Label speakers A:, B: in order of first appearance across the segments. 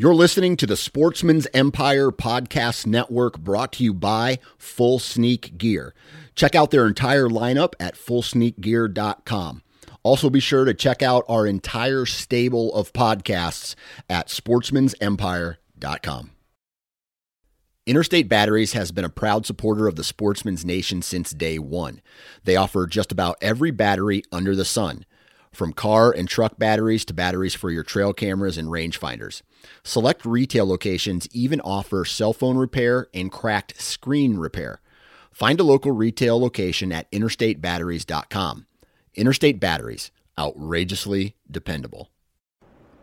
A: You're listening to the Sportsman's Empire Podcast Network brought to you by Full Sneak Gear. Check out their entire lineup at fullsneakgear.com. Also, be sure to check out our entire stable of podcasts at sportsmansempire.com. Interstate Batteries has been a proud supporter of the Sportsman's Nation since day one. They offer just about every battery under the sun, from car and truck batteries to batteries for your trail cameras and rangefinders. Select retail locations even offer cell phone repair and cracked screen repair. Find a local retail location at interstatebatteries.com. Interstate Batteries, outrageously dependable.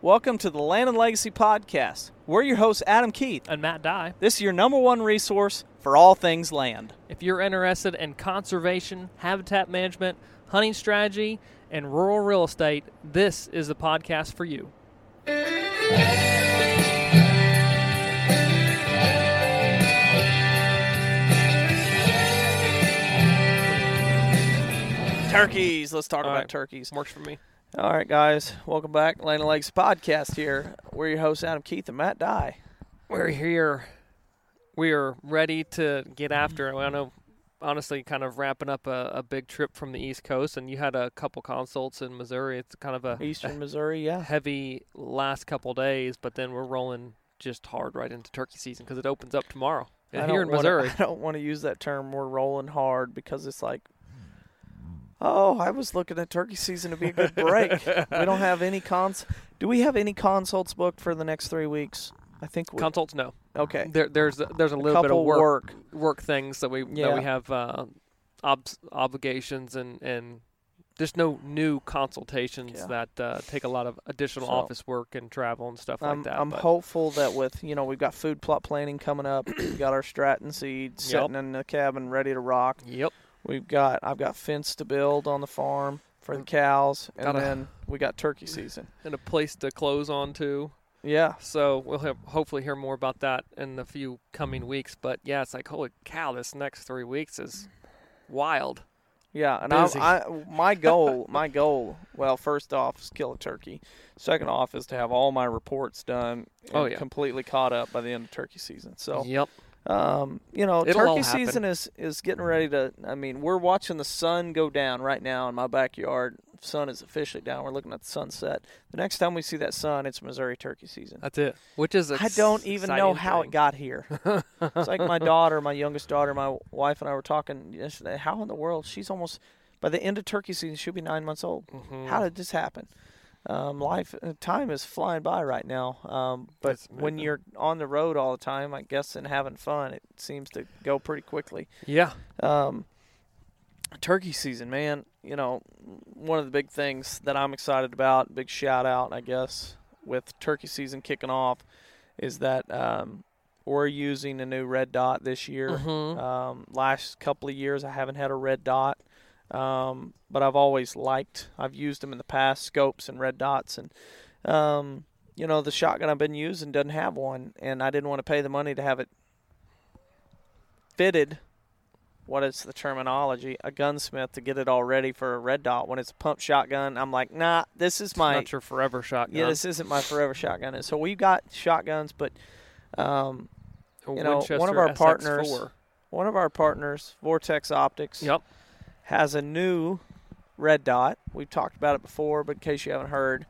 B: Welcome to the Land and Legacy Podcast. We're your hosts, Adam Keith.
C: And Matt Dye.
B: This is your number one resource for all things land.
C: If you're interested in conservation, habitat management, hunting strategy, and rural real estate, this is the podcast for you.
B: Turkeys. Let's talk
C: All
B: about
C: right.
B: turkeys.
C: Works for me.
B: All right, guys. Welcome back. Land and Legacy Podcast here. We're your hosts, Adam Keith and Matt Dye.
C: We're here. We are ready to get after it. I know, honestly, kind of wrapping up a, a big trip from the East Coast, and you had a couple consults in Missouri. It's kind of a,
B: Eastern Missouri, yeah.
C: heavy last couple days, but then we're rolling just hard right into turkey season because it opens up tomorrow
B: I
C: here
B: don't
C: in
B: wanna-
C: Missouri.
B: I don't want to use that term. We're rolling hard because it's like, oh, I was looking at turkey season to be a good break. we don't have any cons. Do we have any consults booked for the next three weeks? I think we.
C: Consults, no.
B: okay.
C: There, there's there's a
B: A
C: little bit of work,
B: work.
C: work things that we that we have uh, ob- obligations and and just no new consultations
B: Yeah.
C: that uh, take a lot of additional
B: So-
C: office work and travel and stuff
B: I'm,
C: like that.
B: I'm
C: but
B: hopeful that with you know we've got food plot planning coming up. we've got our Stratton seed
C: Yep.
B: sitting in the cabin ready to rock.
C: yep,
B: We've got I've got fence to build on the farm for the cows, and
C: Gotta-
B: then we got turkey season.
C: and a place to close on too.
B: Yeah,
C: So we'll have, hopefully hear more about that in the few coming weeks. But yeah, it's like holy cow, this next three weeks is wild.
B: yeah, and
C: Busy.
B: I my goal my goal well first off is kill a turkey. Second off is to have all my reports done. Oh, and
C: Oh, yeah.
B: completely caught up by the end of turkey season. So
C: yep,
B: Um, you know,
C: It'll
B: turkey season is is getting ready to. I mean, we're watching the sun go down right now in my backyard. Sun is officially down. We're looking at the sunset. The next time we see that sun, it's Missouri turkey season.
C: that's it. Which is
B: I don't even know how
C: thing.
B: it got here. it's like my daughter, my youngest daughter, my wife and I were talking yesterday. How in the world? She's almost by the end of turkey season, she'll be nine months old.
C: Mhm.
B: How did this happen? Um, life, uh, time is flying by right now. Um, but when you're on the road all the time, I guess, and having fun, it seems to go pretty quickly.
C: Yeah,
B: Um, turkey season, man. You know, one of the big things that I'm excited about, big shout out, I guess, with turkey season kicking off, is that um, we're using a new red dot this year.
C: Mhm.
B: Um, last couple of years, I haven't had a red dot, um, but I've always liked. I've used them in the past, scopes and red dots, and um, you know the shotgun I've been using doesn't have one, and I didn't want to pay the money to have it fitted. What is the terminology? A gunsmith to get it all ready for a red dot when it's a pump shotgun. I'm like, nah, this is my
C: not your forever shotgun.
B: yeah, this isn't my forever shotgun. And so we've got shotguns, but um, you know, one of our
C: SX4.
B: partners- one of our partners, Vortex Optics,
C: Yep.
B: Has a new red dot. We've talked about it before, but in case you haven't heard,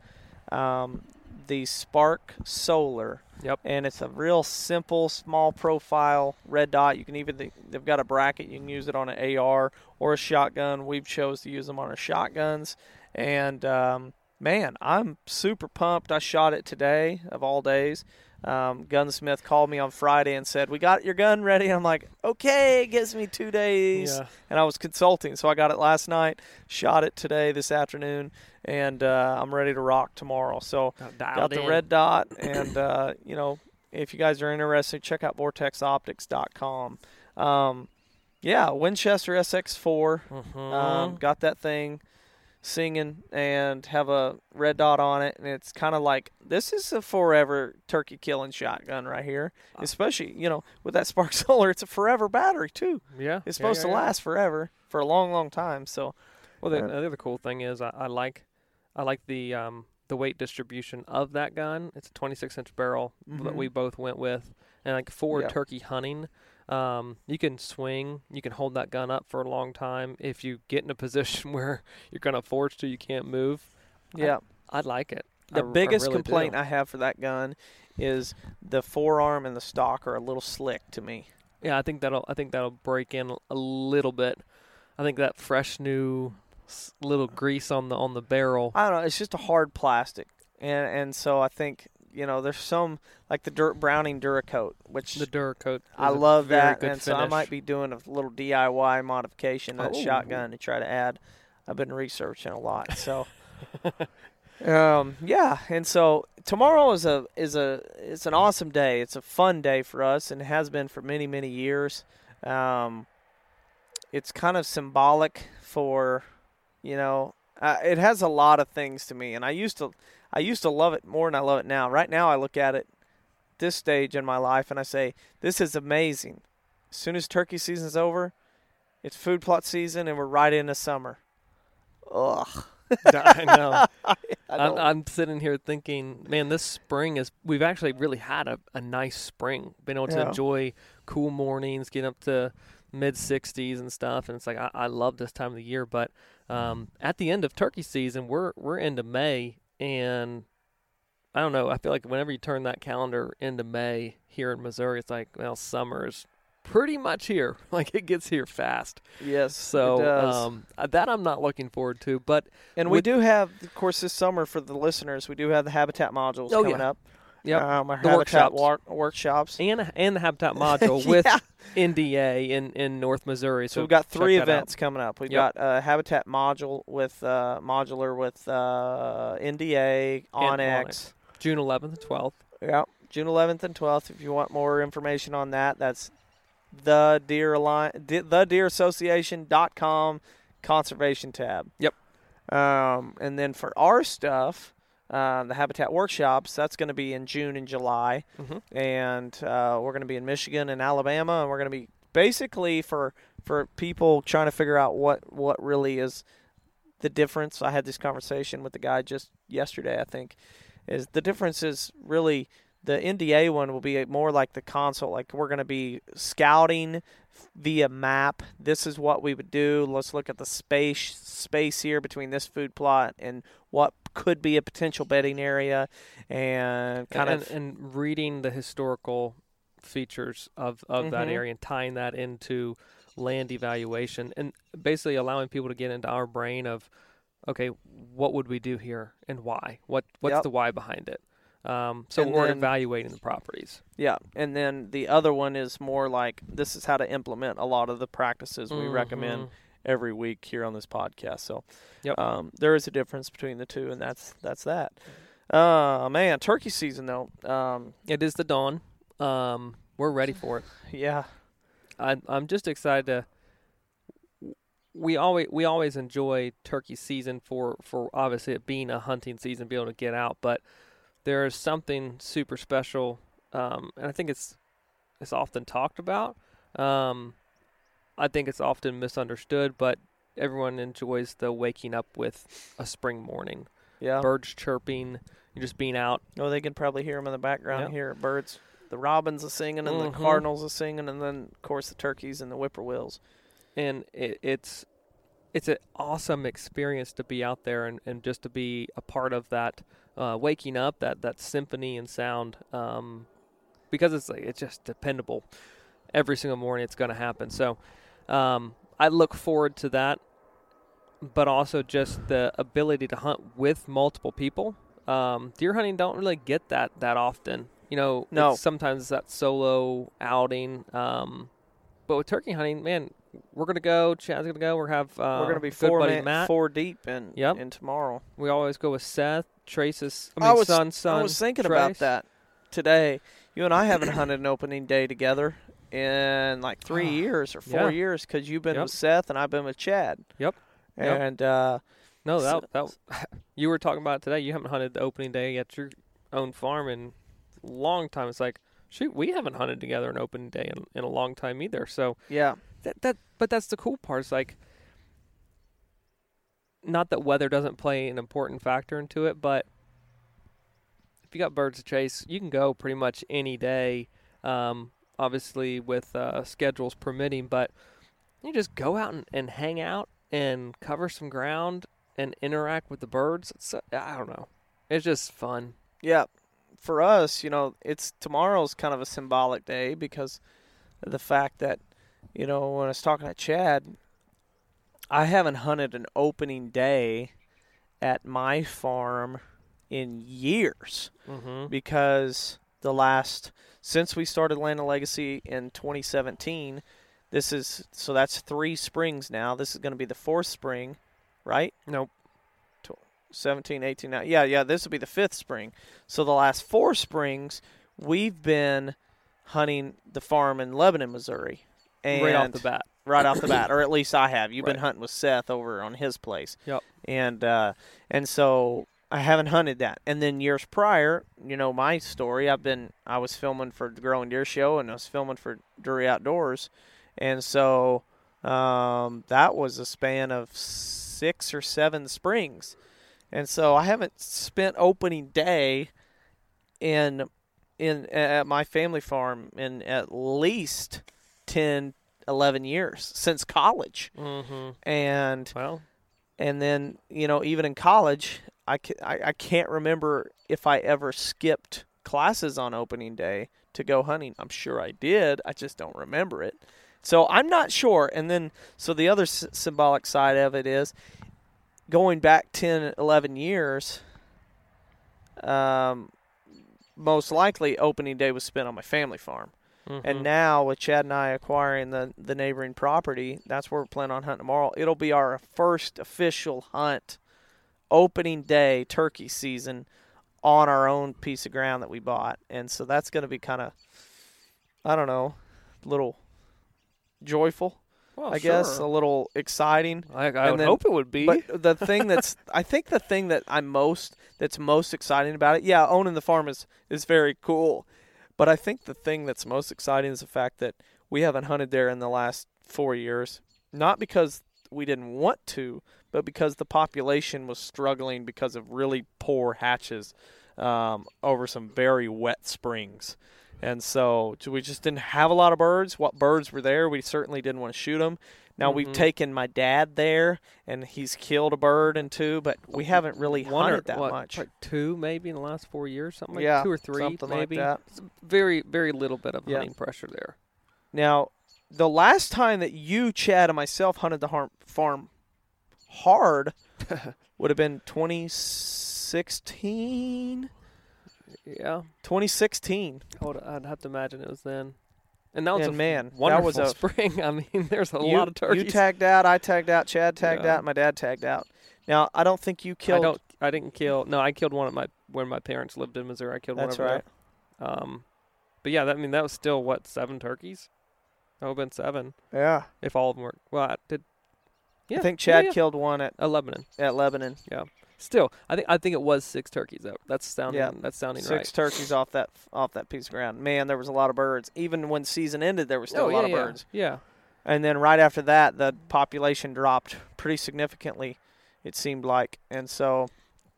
B: um, the SPARC Solar.
C: Yep.
B: And it's a real simple, small profile red dot. You can even they've got a bracket. You can use it on an AR or a shotgun. We've chose to use them on our shotguns. And um, man, I'm super pumped. I shot it today of all days. Um, gunsmith called me on Friday and said, "We got your gun ready." I'm like, "Okay, it gives me two days."
C: Yeah.
B: and I was consulting, so I got it last night, shot it today, this afternoon, and uh, I'm ready to rock tomorrow. So
C: Got
B: the
C: in.
B: red dot, and uh, you know, if you guys are interested, check out vortexoptics.com. Um, yeah, Winchester SX4,
C: Mhm.
B: um, got that thing singing and have a red dot on it and it's kind of like this is a forever turkey killing shotgun right here especially you know with that SPARC Solar it's a forever battery too
C: yeah,
B: it's supposed
C: yeah,
B: to
C: yeah.
B: last forever for a long long time so
C: Well, the, the other cool thing is I, I like, I like the um, the weight distribution of that gun. It's a 26 inch barrel that
B: Mhm.
C: we both went with, and like for turkey hunting, um, you can swing, you can hold that gun up for a long time. If you get in a position where you're gonna force to, you can't move.
B: Yeah.
C: I would like it.
B: The
C: I r- I
B: biggest
C: really
B: complaint
C: do.
B: I have for that gun is the forearm and the stock are a little slick to me.
C: Yeah, I think that'll I think that'll break in a little bit. I think that fresh new little grease on the on the barrel.
B: I don't know. It's just a hard plastic, and and so I think you know there's some like the Dirt Browning Duracoat, which
C: The Duracoat.
B: I love that, and so I might be doing a little DIY modification to that
C: Oh.
B: shotgun to try to add. I've been researching a lot, so. um, yeah, and so tomorrow is a is a it's an awesome day. It's a fun day for us, and has been for many many years. Um, it's kind of symbolic for, you know, uh, it has a lot of things to me, and I used to I used to love it more than I love it now. Right now, I look at it this stage in my life, and I say, this is amazing. As soon as turkey season's over, it's food plot season, and we're right into summer. Ugh.
C: I know.
B: I
C: I'm, I'm sitting here thinking, man, this spring is. We've actually really had a, a nice spring. Been able to
B: Yeah.
C: enjoy cool mornings, getting up to mid 60s and stuff. And it's like I, I love this time of the year. But um, at the end of turkey season, we're we're into May, and I don't know. I feel like whenever you turn that calendar into May here in Missouri, it's like well, summer is pretty much here. Like it gets here fast.
B: yes,
C: So um, uh, that I'm not looking forward to. But
B: and we do have, of course, this summer for the listeners, we do have the habitat modules
C: Oh,
B: coming
C: yeah.
B: up.
C: Yep.
B: Um, our
C: The
B: habitat
C: workshops. and and the habitat module with NDA in, in North Missouri.
B: So,
C: So,
B: we've got three events coming up. We've
C: Yep.
B: got a habitat module with uh, modular with uh, NDA, Onyx.
C: June 11th and 12th.
B: Yeah, June 11th and 12th. If you want more information on that, that's the Deer Alliance, the Deer Association.com conservation tab.
C: Yep.
B: Um, and then for our stuff, uh, the habitat workshops, that's going to be in June and July,
C: Mhm.
B: and uh, we're going to be in Michigan and Alabama, and we're going to be basically for for people trying to figure out what what really is the difference. I had this conversation with the guy just yesterday, I think, is the difference is really the NDA one will be more like the console. Like we're going to be scouting via map. This is what we would do. Let's look at the space space here between this food plot and what could be a potential bedding area, and kind
C: and,
B: of
C: and reading the historical features of, of that
B: Mhm.
C: area and tying that into land evaluation and basically allowing people to get into our brain of okay what would we do here and why what what's
B: Yep.
C: the why behind it um, so
B: And
C: we're
B: then-
C: evaluating the properties
B: Yeah, and then the other one is more like this is how to implement a lot of the practices we recommend
C: Mhm.
B: every week here on this podcast. So,
C: Yep.
B: um, there is a difference between the two, and that's that's that. Uh, man, turkey season though. Um,
C: it is the dawn um, we're ready for it
B: yeah,
C: I, I'm just excited to. We always we always enjoy turkey season for for obviously it being a hunting season, be able to get out. But there is something super special, um, and I think it's it's often talked about. Um, I think it's often misunderstood, but everyone enjoys the waking up with a spring morning,
B: yeah.
C: birds chirping, just being out.
B: Oh, they can probably hear them in the background
C: Yep.
B: here. Birds, the robins are singing, and
C: Mhm.
B: the cardinals are singing, and then of course the turkeys and the whippoorwills.
C: and it, it's it's an awesome experience to be out there and, and just to be a part of that uh, waking up that that symphony and sound um, because it's like it's just dependable every single morning it's going to happen so um, I look forward to that but also just the ability to hunt with multiple people um, deer hunting don't really get that that often you know
B: No.
C: it's sometimes that solo outing um, but with turkey hunting man we're gonna go. Chad's gonna go. We're have uh,
B: We're gonna be four
C: buddy
B: man,
C: Matt.
B: four deep, and
C: Yep.
B: and tomorrow.
C: We always go with Seth, Trace's. I
B: I
C: mean,
B: was-
C: son, son.
B: I was thinking about that today. You and I haven't hunted an opening day together in like three years or four
C: Yeah.
B: years because you've been
C: Yep.
B: with Seth and I've been with Chad.
C: Yep. Yep.
B: And uh,
C: No, that that you were talking about it today. You haven't hunted the opening day at your own farm in a long time. It's like, shoot, we haven't hunted together an opening day in, in a long time either. So
B: yeah,
C: that that but that's the cool part. It's like not that weather doesn't play an important factor into it, but if you got birds to chase, you can go pretty much any day. Um, obviously, with uh, schedules permitting, but you just go out and, and hang out and cover some ground and interact with the birds. It's, uh, I don't know. It's just fun.
B: Yeah, for us, you know, it's tomorrow's kind of a symbolic day because the fact that, you know, when I was talking to Chad, I haven't hunted an opening day at my farm in years
C: Mm-hmm.
B: because the last since we started Land and Legacy in 2017, this is so that's three springs now. This is going to be the fourth spring, right?
C: Nope.
B: 17, 18, 19. Yeah, yeah, this will be the fifth spring. So the last four springs, we've been hunting the farm in Lebanon, Missouri. And
C: right off the bat.
B: Right off the bat, or at least I have. You've been hunting with Seth over on his place.
C: Yep.
B: And uh, and so I haven't hunted that. And then years prior, you know my story. I've been I was filming for the Growing Deer Show, and I was filming for Drury Outdoors, and so um, that was a span of six or seven springs. And so I haven't spent opening day in in at my family farm in at least 10 11 years since college.
C: Mm-hmm.
B: and
C: Well,
B: and then you know even in college I, ca- I, I can't remember if i ever skipped classes on opening day to go hunting. I'm sure i did. I just don't remember it. So i'm not sure. And then so the other s- symbolic side of it is going back 10 11 years um, most likely opening day was spent on my family farm
C: mhm.
B: and now with Chad and I acquiring the the neighboring property, that's where we're planning on hunting tomorrow. It'll be our first official hunt, opening day turkey season, on our own piece of ground that we bought, and so that's going to be kind of, I don't know, a little joyful,
C: well,
B: I guess, a little exciting.
C: I, I would
B: then-
C: hope it would be.
B: But the thing that's, I think the thing that I'm most, that's most exciting about it, yeah, owning the farm is is very cool, but I think the thing that's most exciting is the fact that we haven't hunted there in the last four years, not because we didn't want to, but because the population was struggling because of really poor hatches um, over some very wet springs. And so we just didn't have a lot of birds. What birds were there, we certainly didn't want to shoot them. Now we've
C: Mhm.
B: taken my dad there, and he's killed a bird and two, but we haven't really
C: One or-
B: hunted that
C: what,
B: much.
C: Like two, maybe in the last four years, something like
B: Yeah,
C: two or three,
B: something like
C: maybe.
B: that.
C: Very, very little bit of
B: Yeah.
C: hunting pressure there.
B: Now, the last time that you, Chad, and myself hunted the har- farm hard would have been 2016.
C: Yeah,
B: 2016.
C: I would, I'd have to imagine it was then. And that was
B: And
C: a
B: man, that
C: wonderful
B: was a-
C: spring. I mean, there's a
B: you,
C: lot of turkeys.
B: You tagged out, I tagged out, Chad tagged
C: Yeah.
B: out, my dad tagged out. Now, I don't think you
C: I
B: killed.
C: don't. I didn't kill. No, I killed one at my when my parents lived in Missouri. I killed
B: That's
C: one over
B: right.
C: there. Um, but yeah, that I mean that was still what seven turkeys. That would have been seven
B: Yeah.
C: if all of them were. Well, I did. Yeah,
B: I think Chad
C: yeah.
B: killed one at,
C: a Lebanon.
B: at Lebanon.
C: Still, I think I think it was six turkeys. Though. That's sounding.
B: Yeah.
C: That's sounding
B: Six
C: right.
B: turkeys off that off that piece of ground. Man, there was a lot of birds. Even when season ended, there was still
C: oh,
B: a lot
C: yeah,
B: of
C: yeah.
B: birds.
C: Yeah.
B: And then right after that, the population dropped pretty significantly. It seemed like, and so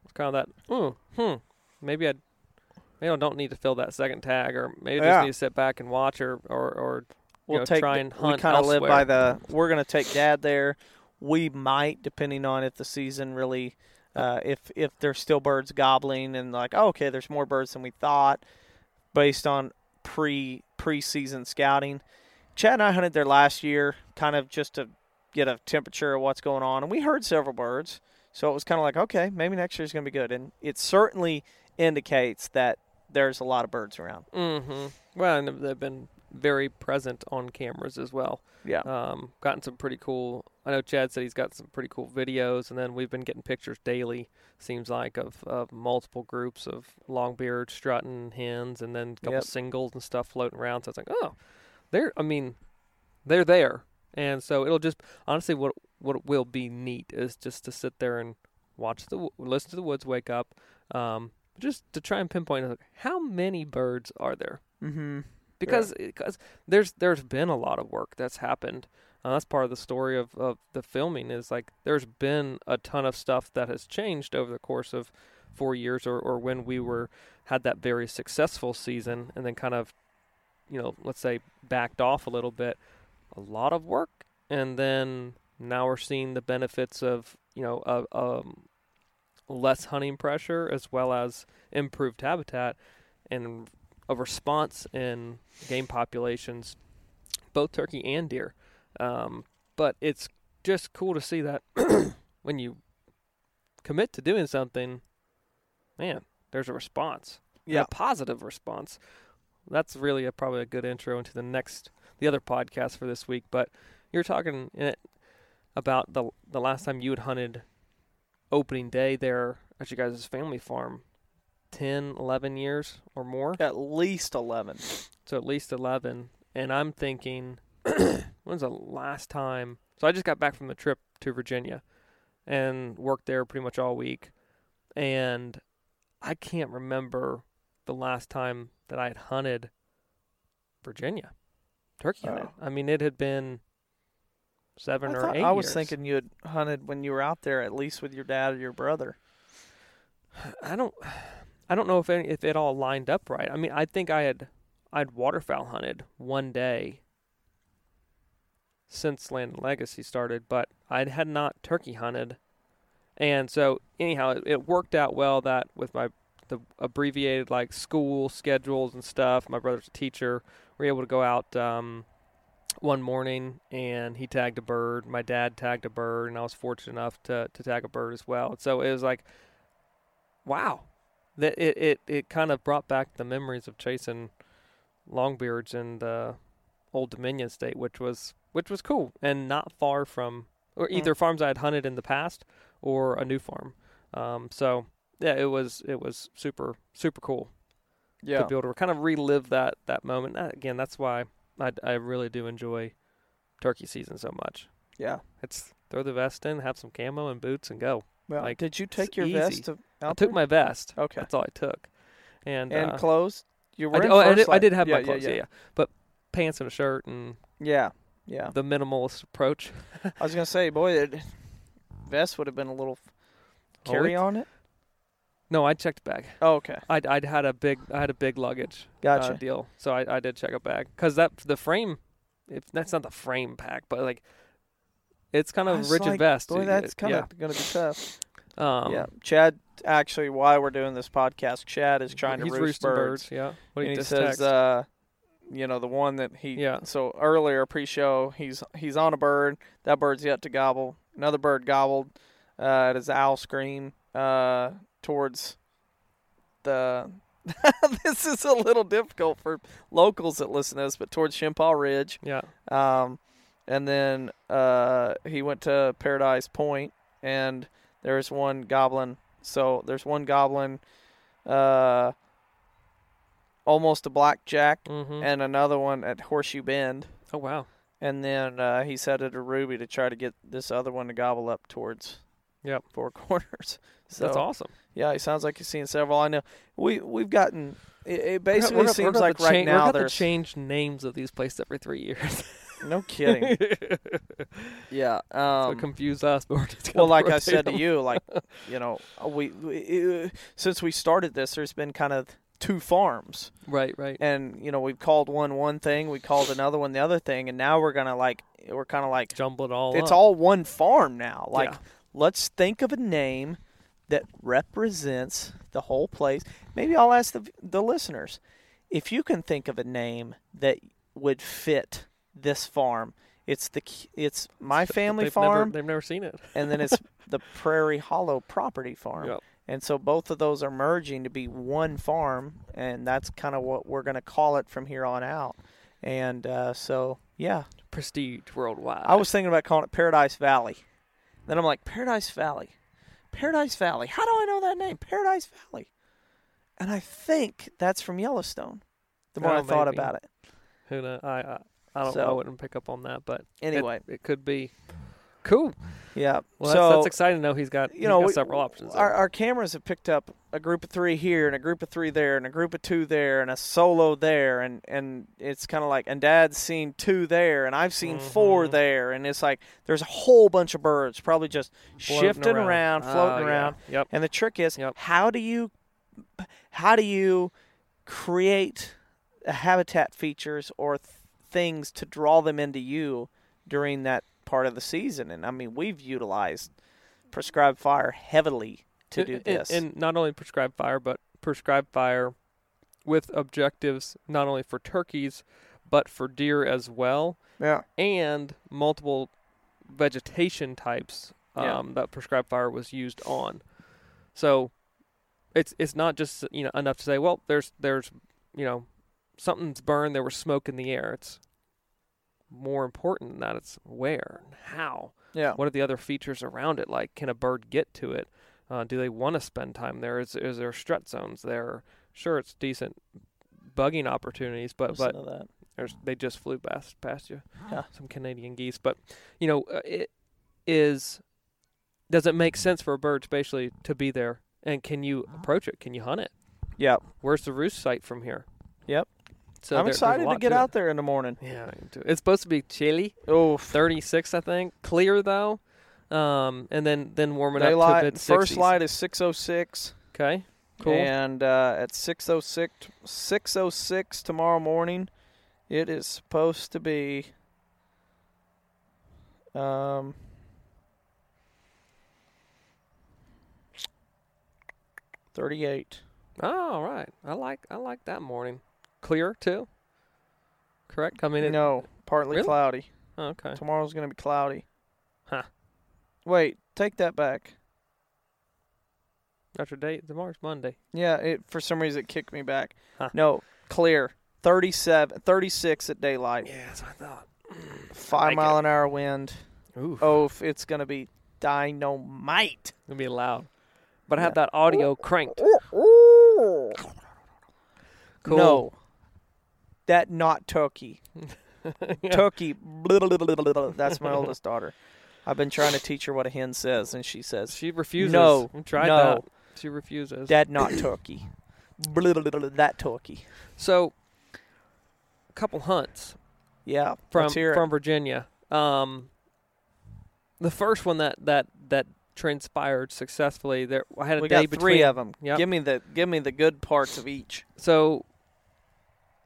C: It's kind of that. Mm, hmm. Maybe I. Maybe I don't need to fill that second tag, or maybe I
B: Yeah.
C: just need to sit back and watch, or or, or
B: we'll
C: know,
B: take.
C: try and
B: we
C: hunt
B: kind of live by the. We're gonna take Dad there. We might, depending on if the season really, uh, if if there's still birds gobbling and like, oh, okay, there's more birds than we thought, based on pre preseason scouting. Chad and I hunted there last year, kind of just to get a temperature of what's going on, and we heard several birds. So it was kind of like, okay, maybe next year's gonna be good, and it certainly indicates that there's a lot of birds around.
C: Mm-hmm. Well, and they've been very present on cameras as well.
B: Yeah.
C: Um, gotten some pretty cool. I know Chad said he's got some pretty cool videos, and then we've been getting pictures daily. Seems like of, of multiple groups of longbeard strutting hens, and then a couple
B: Yep.
C: singles and stuff floating around. So it's like, oh, they're. I mean, they're there, and so it'll just honestly what what will be neat is just to sit there and watch the listen to the woods wake up, um, just to try and pinpoint how many birds are there
B: Mm-hmm.
C: Because because there's there's been a lot of work that's happened. Uh, that's part of the story of, of the filming is like there's been a ton of stuff that has changed over the course of four years, or, or when we were had that very successful season, and then kind of, you know, let's say backed off a little bit, a lot of work, and then now we're seeing the benefits of you know of um, less hunting pressure as well as improved habitat and a response in game populations, both turkey and deer. Um, but it's just cool to see that when you commit to doing something, man, there's a response.
B: Yeah.
C: a positive response. That's really a, probably a good intro into the next, the other podcast for this week. But you're talking in it about the the last time you had hunted opening day there at your guys' family farm 10 11 years or more
B: At least 11.
C: so at least 11 and i'm thinking when's the last time so i just got back from the trip to virginia and worked there pretty much all week and i can't remember the last time that i had hunted virginia turkey oh. hunted
B: Oh.
C: i mean it had been seven
B: I,
C: or eight
B: I was
C: years.
B: thinking you had hunted when you were out there, at least with your dad or your brother.
C: I don't I don't know if any, if it all lined up right. I mean, I think I had I'd waterfowl hunted one day since Land and Legacy started, but I had not turkey hunted. And so anyhow, it, it worked out well that with my the abbreviated like school schedules and stuff, my brother's a teacher, we were able to go out um one morning and he tagged a bird. My dad tagged a bird and I was fortunate enough to to tag a bird as well. So it was like wow, that it, it, it kind of brought back the memories of chasing longbeards in the old Dominion state, which was which was cool and not far from or
B: Mm.
C: either farms I had hunted in the past or a new farm. Um, so yeah, it was it was super super cool
B: Yeah.
C: to be able to kind of relive that that moment. Uh, Again, that's why I I really do enjoy turkey season so much.
B: Yeah.
C: It's throw the vest in, have some camo and boots, and go.
B: Well,
C: Like,
B: did you take your
C: easy.
B: vest to,
C: I took my vest.
B: Okay.
C: That's all I took. And
B: And
C: uh,
B: clothes? You were
C: I did, oh, I did, I did have
B: yeah,
C: my clothes,
B: Yeah,
C: yeah,
B: yeah.
C: But pants and a shirt and
B: Yeah. yeah.
C: the minimalist approach.
B: I was gonna say, boy, it, vest would have been a little
C: Oh,
B: carry on it.
C: No, I checked a bag.
B: Oh, okay.
C: I'd, I'd had a big, I had a big luggage
B: Gotcha.
C: uh, deal, so I, I did check a bag because that the frame, if that's not the frame pack, but like, it's kind of rigid
B: like,
C: vest.
B: Boy, that's kind
C: yeah.
B: of gonna be tough.
C: Um,
B: yeah. Chad, actually, why we're doing this podcast, Chad is trying to roost
C: roosting
B: birds.
C: Yeah. What
B: and
C: he
B: says, uh, you know, the one that he.
C: Yeah.
B: So earlier pre-show, he's he's on a bird. That bird's yet to gobble. Another bird gobbled. Uh, it is owl scream uh, towards the. this is a little difficult for locals that listen to this, but towards Shimpaw Ridge.
C: yeah.
B: Um, and then uh, he went to Paradise Point, and there's one goblin. So there's one goblin, uh, almost a blackjack,
C: Mm-hmm.
B: and another one at Horseshoe Bend.
C: oh wow.
B: And then uh, he's headed to Ruby to try to get this other one to gobble up towards
C: Yep.
B: Four Corners. So
C: That's awesome.
B: yeah, he sounds like he's seen several. I know we we've gotten. It, it
C: We're
B: basically
C: we're
B: seems
C: gonna
B: like
C: to
B: right
C: we're
B: now
C: gonna have to
B: there's
C: change names of these places every three years.
B: no kidding. yeah.
C: so
B: Um,
C: confuse us, but we're just gonna
B: well, like I said to you, like you know, we, we uh, since we started this, there's been kind of two farms,
C: Right, right.
B: and you know, we've called one one thing, we called another one the other thing, and now we're gonna like we're kind of like
C: Jumble it all.
B: it's
C: up.
B: all one farm now. Like,
C: Yeah.
B: let's think of a name that represents the whole place. Maybe I'll ask the the listeners if you can think of a name that would fit this farm. It's the it's my family
C: they've
B: farm
C: Never, they've never seen it.
B: and then it's the Prairie Hollow property farm.
C: Yep.
B: And so both of those are merging to be one farm, and that's kind of what we're going to call it from here on out. And uh, so, yeah,
C: Prestige worldwide.
B: I was thinking about calling it Paradise Valley. Then I'm like, Paradise Valley. Paradise Valley. How do I know that name? Paradise Valley. And I think that's from Yellowstone. The more
C: Oh,
B: I thought
C: maybe.
B: about it.
C: Who know? I, I I don't
B: So-
C: know. I wouldn't pick up on that, but
B: Anyway,
C: it, could be Cool.
B: Yeah.
C: Well,
B: so
C: that's, that's exciting to know he's got
B: you
C: he's
B: know
C: got several options.
B: Our, our cameras have picked up a group of three here and a group of three there and a group of two there and a solo there and and it's kind of like and Dad's seen two there and I've seen four
C: Mhm.
B: there and it's like there's a whole bunch of birds probably just
C: Floating
B: shifting around,
C: Oh,
B: floating
C: yeah.
B: around.
C: Yep.
B: And the trick is,
C: Yep.
B: how do you, how do you create a habitat features or th- things to draw them into you during that part of the season? And I mean, we've utilized prescribed fire heavily to do
C: And-
B: this.
C: And, not only prescribed fire, but prescribed fire with objectives not only for turkeys, but for deer as well,
B: yeah,
C: and multiple vegetation types um,
B: Yeah.
C: that prescribed fire was used on. So it's it's not just you know enough to say, well, there's there's you know something's burned, there was smoke in the air. It's more important than that. It's where and how.
B: yeah,
C: What are the other features around it? Like, can a bird get to it? Uh, do they want to spend time there? Is is there strut zones there? Sure, it's decent bugging opportunities, but
B: Listen
C: but they just flew past past you.
B: Yeah.
C: Some Canadian geese, but you know, uh, it is. Does it make sense for a bird spatially to be there? And can you approach it? Can you hunt it?
B: Yeah,
C: Where's the roost site from here?
B: Yep.
C: So
B: I'm
C: there-
B: excited to get
C: it.
B: out there in the morning.
C: Yeah, I am too. it's supposed to be chilly.
B: Oh,
C: 36 I think. Clear though. Um and then then warming up to
B: daylight. First light is 6:06.
C: Okay. Cool.
B: And uh, at 6:06 6:06 tomorrow morning, it is supposed to be um Thirty-eight.
C: Oh, all right. I like I like that morning. Clear too. Correct. I mean, it,
B: no, partly
C: Really?
B: cloudy.
C: oh, okay.
B: Tomorrow's going to be cloudy.
C: Huh.
B: Wait, take that back.
C: After date tomorrow's Monday.
B: Yeah, it for some reason it kicked me back.
C: Huh.
B: No, clear. 37, 36 at daylight.
C: Yeah, that's what I thought.
B: Five mile
C: it.
B: an hour wind.
C: Ooh,
B: Oh, if it's going to be dynamite.
C: gonna be loud. But I have that audio cranked.
B: Cool. No. That not turkey. Turkey. That's my oldest daughter. I've been trying to teach her what a hen says, and she says,
C: She refuses.
B: No,
C: tried
B: no.
C: that. She refuses.
B: "That not turkey." that turkey.
C: So, a couple hunts
B: Yeah.
C: from
B: let's hear it.
C: from Virginia. Um, the first one that that that transpired successfully. There, I had a
B: we
C: day
B: got
C: between.
B: three of them.
C: Yep.
B: Give me the give me the good parts of each.
C: So,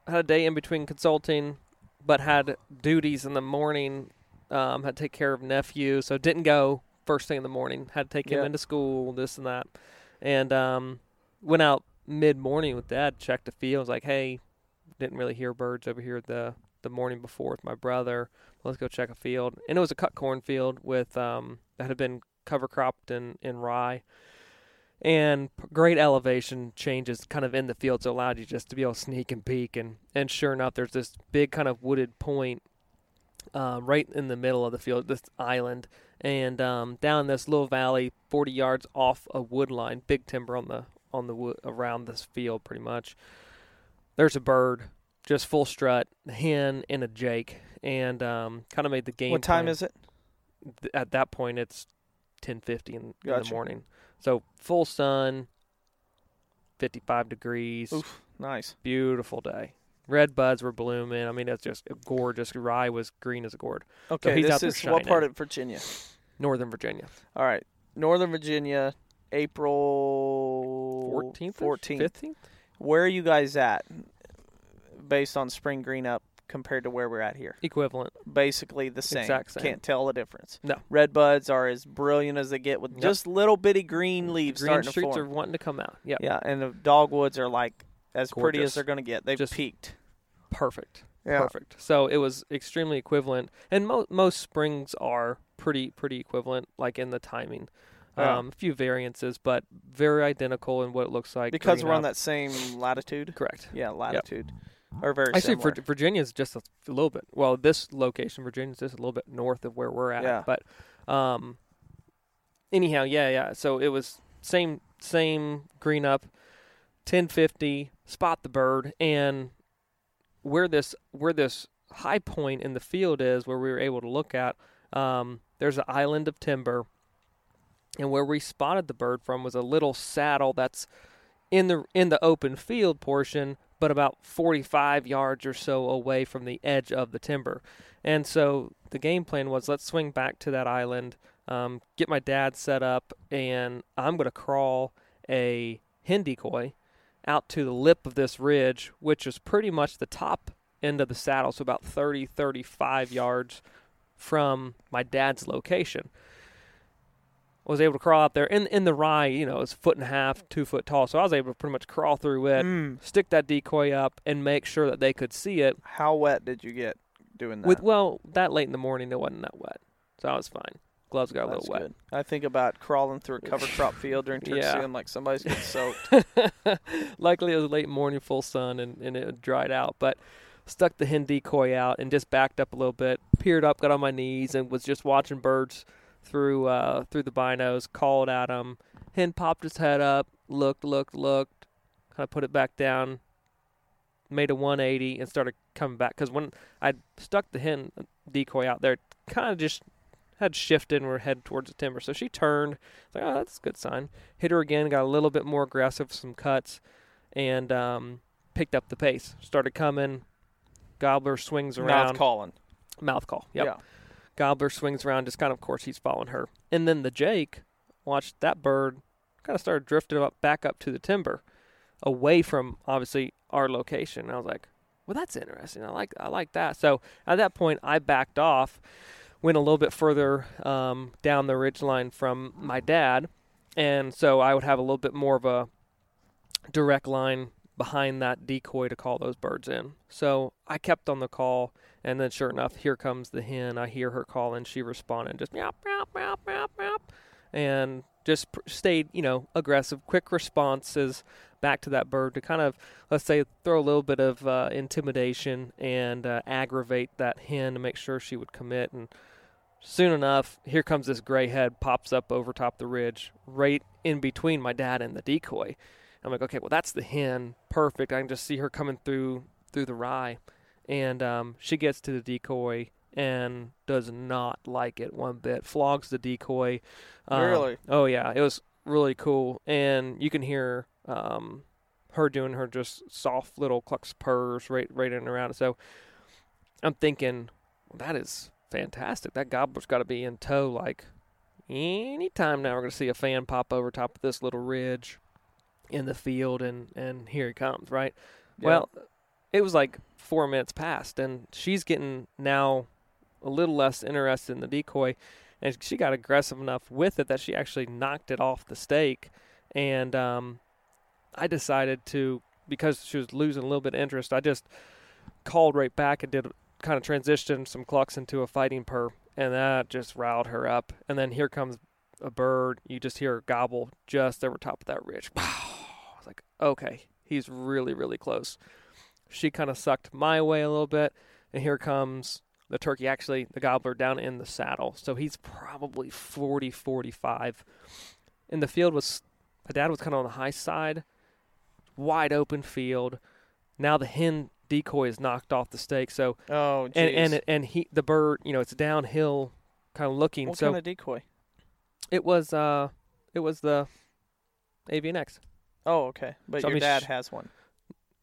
C: had a day in between consulting, but had duties in the morning. Um, had to take care of nephew, so didn't go first thing in the morning. Had to take him into school, this and that, and um, went out mid morning with dad. Checked the field. Was like, hey, didn't really hear birds over here the the morning before with my brother. Let's go check a field, and it was a cut corn field with um that had been cover cropped in in rye and great elevation changes kind of in the field so allowed you just to be able to sneak and peek and and sure enough there's this big kind of wooded point uh, right in the middle of the field this island and um, down this little valley 40 yards off a wood line big timber on the on the wood around this field pretty much there's a bird just full strut a hen and a jake and um, kind of made the game
B: what time
C: plan
B: is it?
C: th- at that point it's 10:50 in, in the morning. So full sun, 55 degrees,
B: Oof, nice.
C: beautiful day. Red buds were blooming. I mean, it's just gorgeous. Rye was green as a gourd.
B: Okay,
C: he's
B: this
C: out there
B: is what
C: shining.
B: part of Virginia?
C: Northern Virginia,
B: All right, Northern Virginia, April
C: 14th,
B: 14th.
C: 15th.
B: Where are you guys at, based on spring green up compared to where we're at here?
C: Equivalent.
B: Basically the same.
C: Exact same.
B: Can't tell the difference.
C: No.
B: Red buds are as brilliant as they get with
C: Yep.
B: just little bitty green leaves
C: Green
B: starting to form.
C: are wanting to come out. Yeah.
B: Yeah, and the dogwoods are like as pretty as they're going to get. They've
C: Just-
B: peaked.
C: Perfect.
B: Yeah.
C: Perfect. So it was extremely equivalent, and mo- most springs are pretty pretty equivalent, like in the timing.
B: Yeah.
C: Um, a few variances, but very identical in what it looks like.
B: Because we're on that same latitude.
C: Correct.
B: Yeah, latitude. Or very
C: Actually,
B: similar.
C: Vir- Virginia's just a little bit. Well, this location, Virginia's just a little bit north of where we're at.
B: Yeah.
C: But, um, anyhow, yeah, yeah. So it was same same green up, ten fifty. Spot the bird, and where this where this high point in the field is, where we were able to look at. Um, there's an island of timber, and where we spotted the bird from was a little saddle that's in the in the open field portion, but about 45 yards or so away from the edge of the timber. And so the game plan was let's swing back to that island, um, get my dad set up, and I'm going to crawl a hen decoy out to the lip of this ridge, which is pretty much the top end of the saddle, so about 30, 35 yards from my dad's location. Was able to crawl out there in in the rye, you know, it's foot and a half, two foot tall. So I was able to pretty much crawl through it,
B: Mm.
C: stick that decoy up, and make sure that they could see it.
B: How wet did you get doing that?
C: With well, that late in the morning, it wasn't that wet, so I was fine. Gloves got a
B: That's
C: little wet.
B: good. I think about crawling through a cover crop field during turkey
C: Yeah.
B: season like somebody's getting soaked.
C: Luckily, it was late morning, full sun, and, and it dried out. But stuck the hen decoy out and just backed up a little bit, peered up, got on my knees, and was just watching birds through uh, through the binos. Called at him. Hen popped his head up, looked, looked, looked, kind of put it back down, made a 180, and started coming back. Because when I stuck the hen decoy out there, kind of just had shifted and were headed towards the timber. So she turned. It's like, oh, that's a good sign. Hit her again, got a little bit more aggressive, some cuts, and um, picked up the pace. Started coming. Gobbler swings around.
B: Mouth calling.
C: Mouth call. Yep.
B: Yeah.
C: Gobbler swings around, just kind of, of course, he's following her. And then the Jake watched that bird kind of started drifting up back up to the timber, away from obviously our location. And I was like, well, that's interesting. I like I like that. So at that point, I backed off, went a little bit further um, down the ridge line from my dad, and so I would have a little bit more of a direct line behind that decoy to call those birds in. So I kept on the call, and then sure enough, here comes the hen. I hear her call, and she responded, just meow, meow, meow, meow, meow, and just stayed, you know, aggressive, quick responses back to that bird to kind of, let's say, throw a little bit of uh, intimidation and uh, aggravate that hen to make sure she would commit. And soon enough, here comes this gray head, pops up over top the ridge, right in between my dad and the decoy. I'm like, okay, well that's the hen, perfect. I can just see her coming through through the rye, and um, she gets to the decoy and does not like it one bit. Flogs the decoy. Um,
B: Really?
C: Oh yeah, it was really cool, and you can hear um, her doing her just soft little clucks purrs right right in and around. So I'm thinking well, that is fantastic. That gobbler's got to be in tow like anytime now. We're gonna see a fan pop over top of this little ridge in the field, and and here he comes. Right.
B: Yeah.
C: Well, it was like four minutes past, and she's getting now a little less interested in the decoy, and she got aggressive enough with it that she actually knocked it off the stake, and um, I decided to because she was losing a little bit of interest. I just called right back and did kind of transition some clucks into a fighting purr, and that just riled her up. And then here comes a bird. You just hear her gobble just over top of that ridge. Like, okay, he's really, really close. She kind of sucked my way a little bit, and here comes the turkey, actually, the gobbler down in the saddle. So he's probably 40, 45. And the field was, my dad was kind of on the high side, wide open field. Now the hen decoy is knocked off the stake. So,
B: oh, geez.
C: and, and, and he, the bird, you know, it's downhill kind of looking.
B: what
C: so
B: kind of decoy?
C: it was, uh, it was the Avian X.
B: Oh, okay. But
C: So, I
B: your
C: mean,
B: dad
C: sh-
B: has one.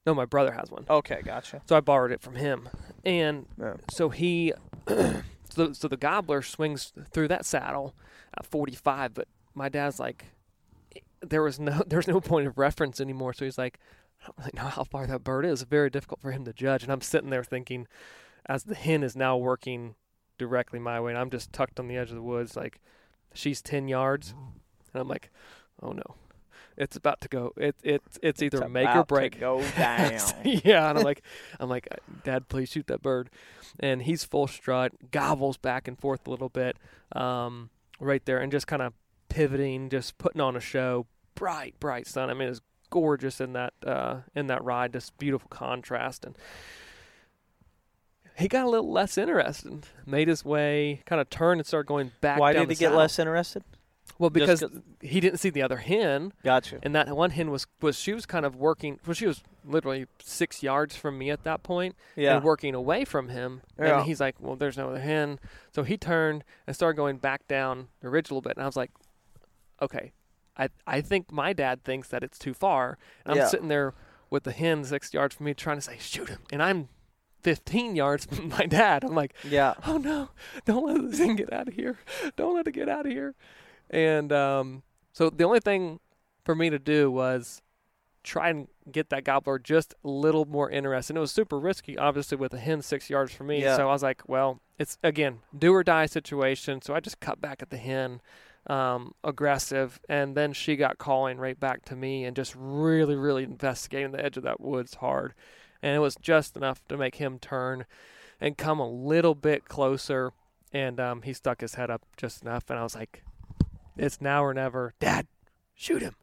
C: No, my brother has one.
B: Okay, gotcha.
C: So I borrowed it from him. And
B: Yeah.
C: so he, so, so the gobbler swings through that saddle at 45, but my dad's like, there was no, there's no point of reference anymore. So he's like, I don't really know how far that bird is. It's very difficult for him to judge. And I'm sitting there thinking, as the hen is now working directly my way, and I'm just tucked on the edge of the woods, like she's 10 yards. And I'm like, oh no. It's about to go. It it it's either
B: It's
C: make or break.
B: Go down.
C: yeah, and I'm like, I'm like, Dad, please shoot that bird. And he's full strut, gobbles back and forth a little bit, um, right there, and just kind of pivoting, just putting on a show. Bright, bright sun. I mean, it's gorgeous in that uh, in that ride. Just beautiful contrast, and he got a little less interested. Made his way, kind of turned and started going back.
B: Why did he get less interested?
C: Well, because he didn't see the other hen,
B: Gotcha.
C: and that one hen was was she was kind of working. Well, she was literally six yards from me at that point,
B: Yeah.
C: and working away from him.
B: Yeah.
C: And he's like, "Well, there's no other hen," so he turned and started going back down the ridge a little bit, and I was like, "Okay, I I think my dad thinks that it's too far." And I'm
B: Yeah.
C: sitting there with the hen six yards from me, trying to say, "Shoot him," and I'm 15 yards from my dad. I'm like,
B: Yeah.
C: oh no, don't let this thing get out of here. Don't let it get out of here. And um, so the only thing for me to do was try and get that gobbler just a little more interested. And it was super risky, obviously, with a hen six yards from me.
B: Yeah.
C: So I was like, well, it's again do or die situation. So I just cut back at the hen, um, aggressive, and then she got calling right back to me and just really, really investigating the edge of that woods hard. And it was just enough to make him turn and come a little bit closer. And um, he stuck his head up just enough. And I was like, it's now or never. Dad, shoot him.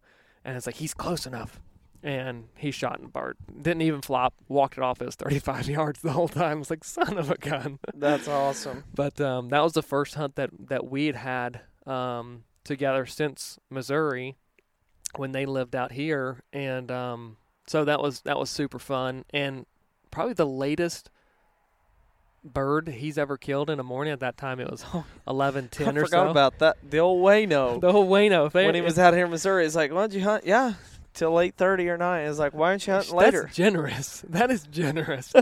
C: And it's like, he's close enough. And he shot and Bart. Didn't even flop. Walked it off as 35 yards the whole time. I was like, son of a gun.
B: That's awesome.
C: But um, that was the first hunt that, that we had had um, together since Missouri when they lived out here. And um, so that was that was super fun. And probably the latest bird he's ever killed in a morning. At that time, it was 11, 10
B: I
C: or
B: forgot
C: so.
B: about that. The old Wayno.
C: the old Wayno. They,
B: when he was out here in Missouri, it's like, why'd you hunt? Yeah, till eight thirty or nine. It's like, why aren't you hunting later?
C: That's generous. That is generous.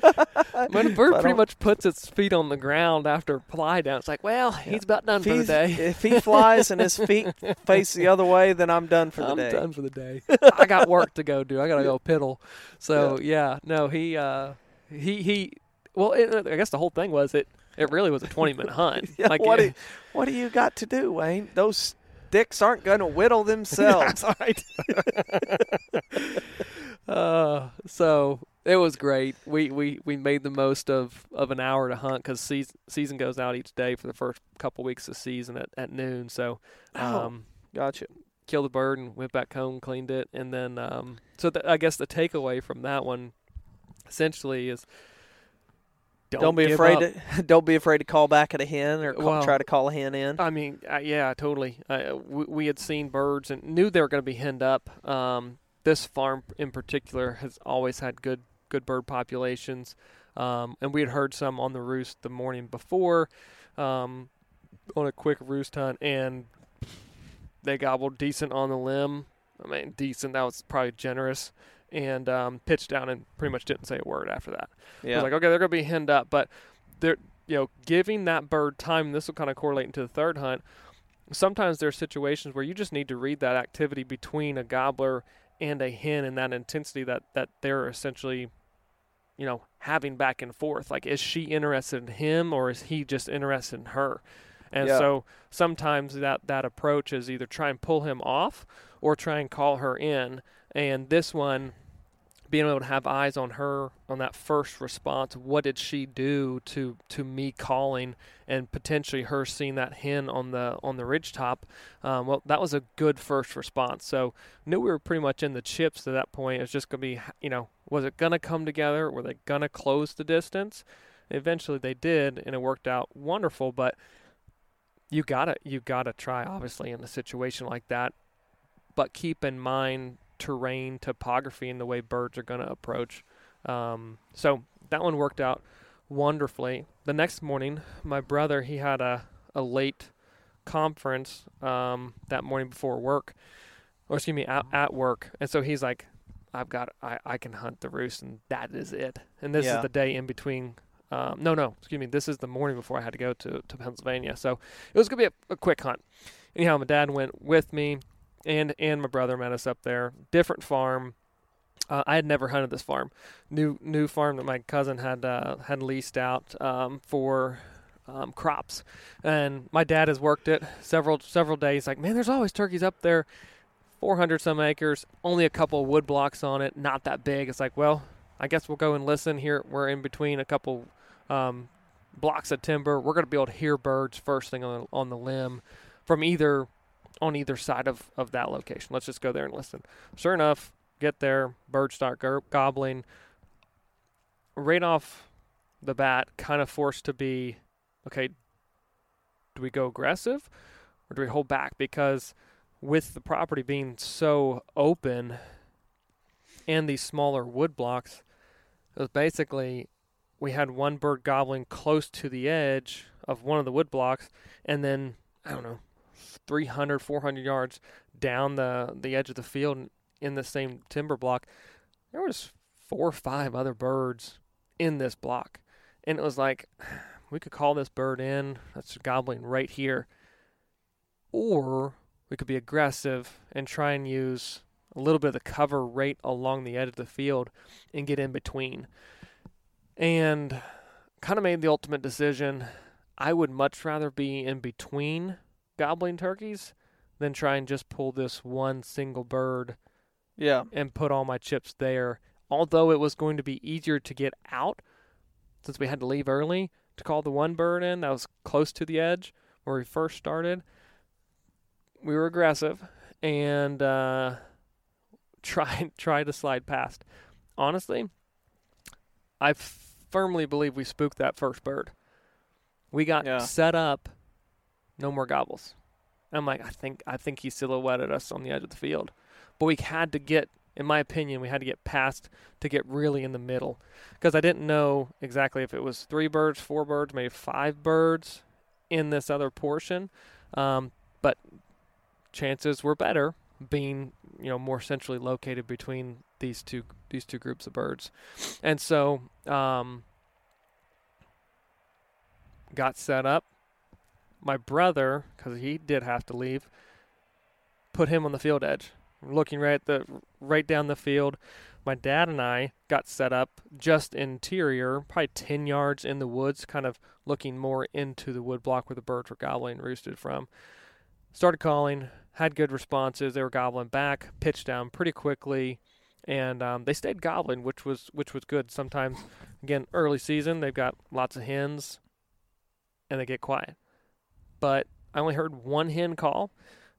C: when a bird pretty much puts its feet on the ground after fly down, it's like, well, he's about done
B: If,
C: for the day.
B: if he flies and his feet face the other way, then I'm done for the
C: I'm
B: day.
C: done for the day. I got work to go do. I gotta go piddle. So yeah, no, he uh, he he. Well, it, I guess the whole thing was it. It really was a 20 minute hunt.
B: Yeah,
C: like
B: what,
C: it-
B: do, what do you got to do, Wayne? Those sticks aren't going to whittle themselves.
C: That's right. uh, so it was great. We, we, we made the most of, of an hour to hunt because season, season goes out each day for the first couple weeks of season at, at noon. So
B: Oh.
C: um,
B: gotcha.
C: killed the bird and went back home, cleaned it, and then um, so I guess the takeaway from that one essentially is don't,
B: Don't, be afraid
C: up.
B: to don't be afraid to call back at a hen or call,
C: Well,
B: try to call a hen in.
C: I mean, uh, yeah, totally. Uh, we, we had seen birds and knew they were going to be henned up. Um, this farm in particular has always had good good bird populations, um, and we had heard some on the roost the morning before um, on a quick roost hunt, and they gobbled decent on the limb. I mean, decent. That was probably generous. And um, pitched down and pretty much didn't say a word after that. I was like, okay, they're going to be henned up, but they're you know giving that bird time. This will kind of correlate into the third hunt. Sometimes there are situations where you just need to read that activity between a gobbler and a hen and that intensity that that they're essentially, you know, having back and forth. Like, is she interested in him or is he just interested in her? And
B: Yeah.
C: so sometimes that that approach is either try and pull him off or try and call her in. And this one, being able to have eyes on her on that first response, what did she do to to me calling and potentially her seeing that hen on the on the ridge top? Um, well, that was a good first response. So knew we were pretty much in the chips at that point. It was just gonna be, you know, was it gonna come together? Were they gonna close the distance? Eventually they did, and it worked out wonderful. But you gotta you gotta try obviously in a situation like that but keep in mind terrain topography and the way birds are going to approach. Um, so that one worked out wonderfully. The next morning my brother he had a, a late conference um, that morning before work or excuse me at, at work. And so he's like i've got I, I can hunt the roost and that is it. And this
B: Yeah.
C: is the day in between um, no no excuse me this is the morning before i had to go to, to pennsylvania. So it was going to be a, a quick hunt. Anyhow my dad went with me and and my brother met us up there different farm uh, I had never hunted this farm, new new farm that my cousin had uh, had leased out um, for um, crops, and my dad has worked it several several days. Like, man, there's always turkeys up there, 400 some acres, only a couple wood blocks on it, not that big. It's like, well, I guess we'll go and listen here. We're in between a couple um, blocks of timber. We're gonna be able to hear birds first thing on the, on the limb from either on either side of, of that location. Let's just go there and listen. Sure enough, get there, birds start go- gobbling. Right off the bat, kind of forced to be, okay, do we go aggressive or do we hold back? Because with the property being so open and these smaller wood blocks, it was basically we had one bird gobbling close to the edge of one of the wood blocks, and then I don't know, 300, 400 yards down the the edge of the field in the same timber block, there was four or five other birds in this block, and it was like we could call this bird in that's gobbling right here, or we could be aggressive and try and use a little bit of the cover right along the edge of the field and get in between. And kind of made the ultimate decision. I would much rather be in between gobbling turkeys than try and just pull this one single bird
B: Yeah.
C: and put all my chips there. Although it was going to be easier to get out since we had to leave early to call the one bird in that was close to the edge where we first started. We were aggressive and uh, tried tried to slide past. Honestly, I firmly believe we spooked that first bird. We got
B: Yeah.
C: set up, no more gobbles. I'm like, I think I think he silhouetted us on the edge of the field, but we had to get, in my opinion, we had to get past to get really in the middle, because I didn't know exactly if it was three birds, four birds, maybe five birds in this other portion, um, but chances were better being you know more centrally located between these two these two groups of birds, and so um, got set up. My brother, because he did have to leave, put him on the field edge, looking right the right down the field. My dad and I got set up just interior, probably ten yards in the woods, kind of looking more into the wood block where the birds were gobbling and roosted from. Started calling, had good responses. They were gobbling back, pitched down pretty quickly, and um, they stayed gobbling, which was which was good. Sometimes, again, early season they've got lots of hens, and they get quiet. But I only heard one hen call,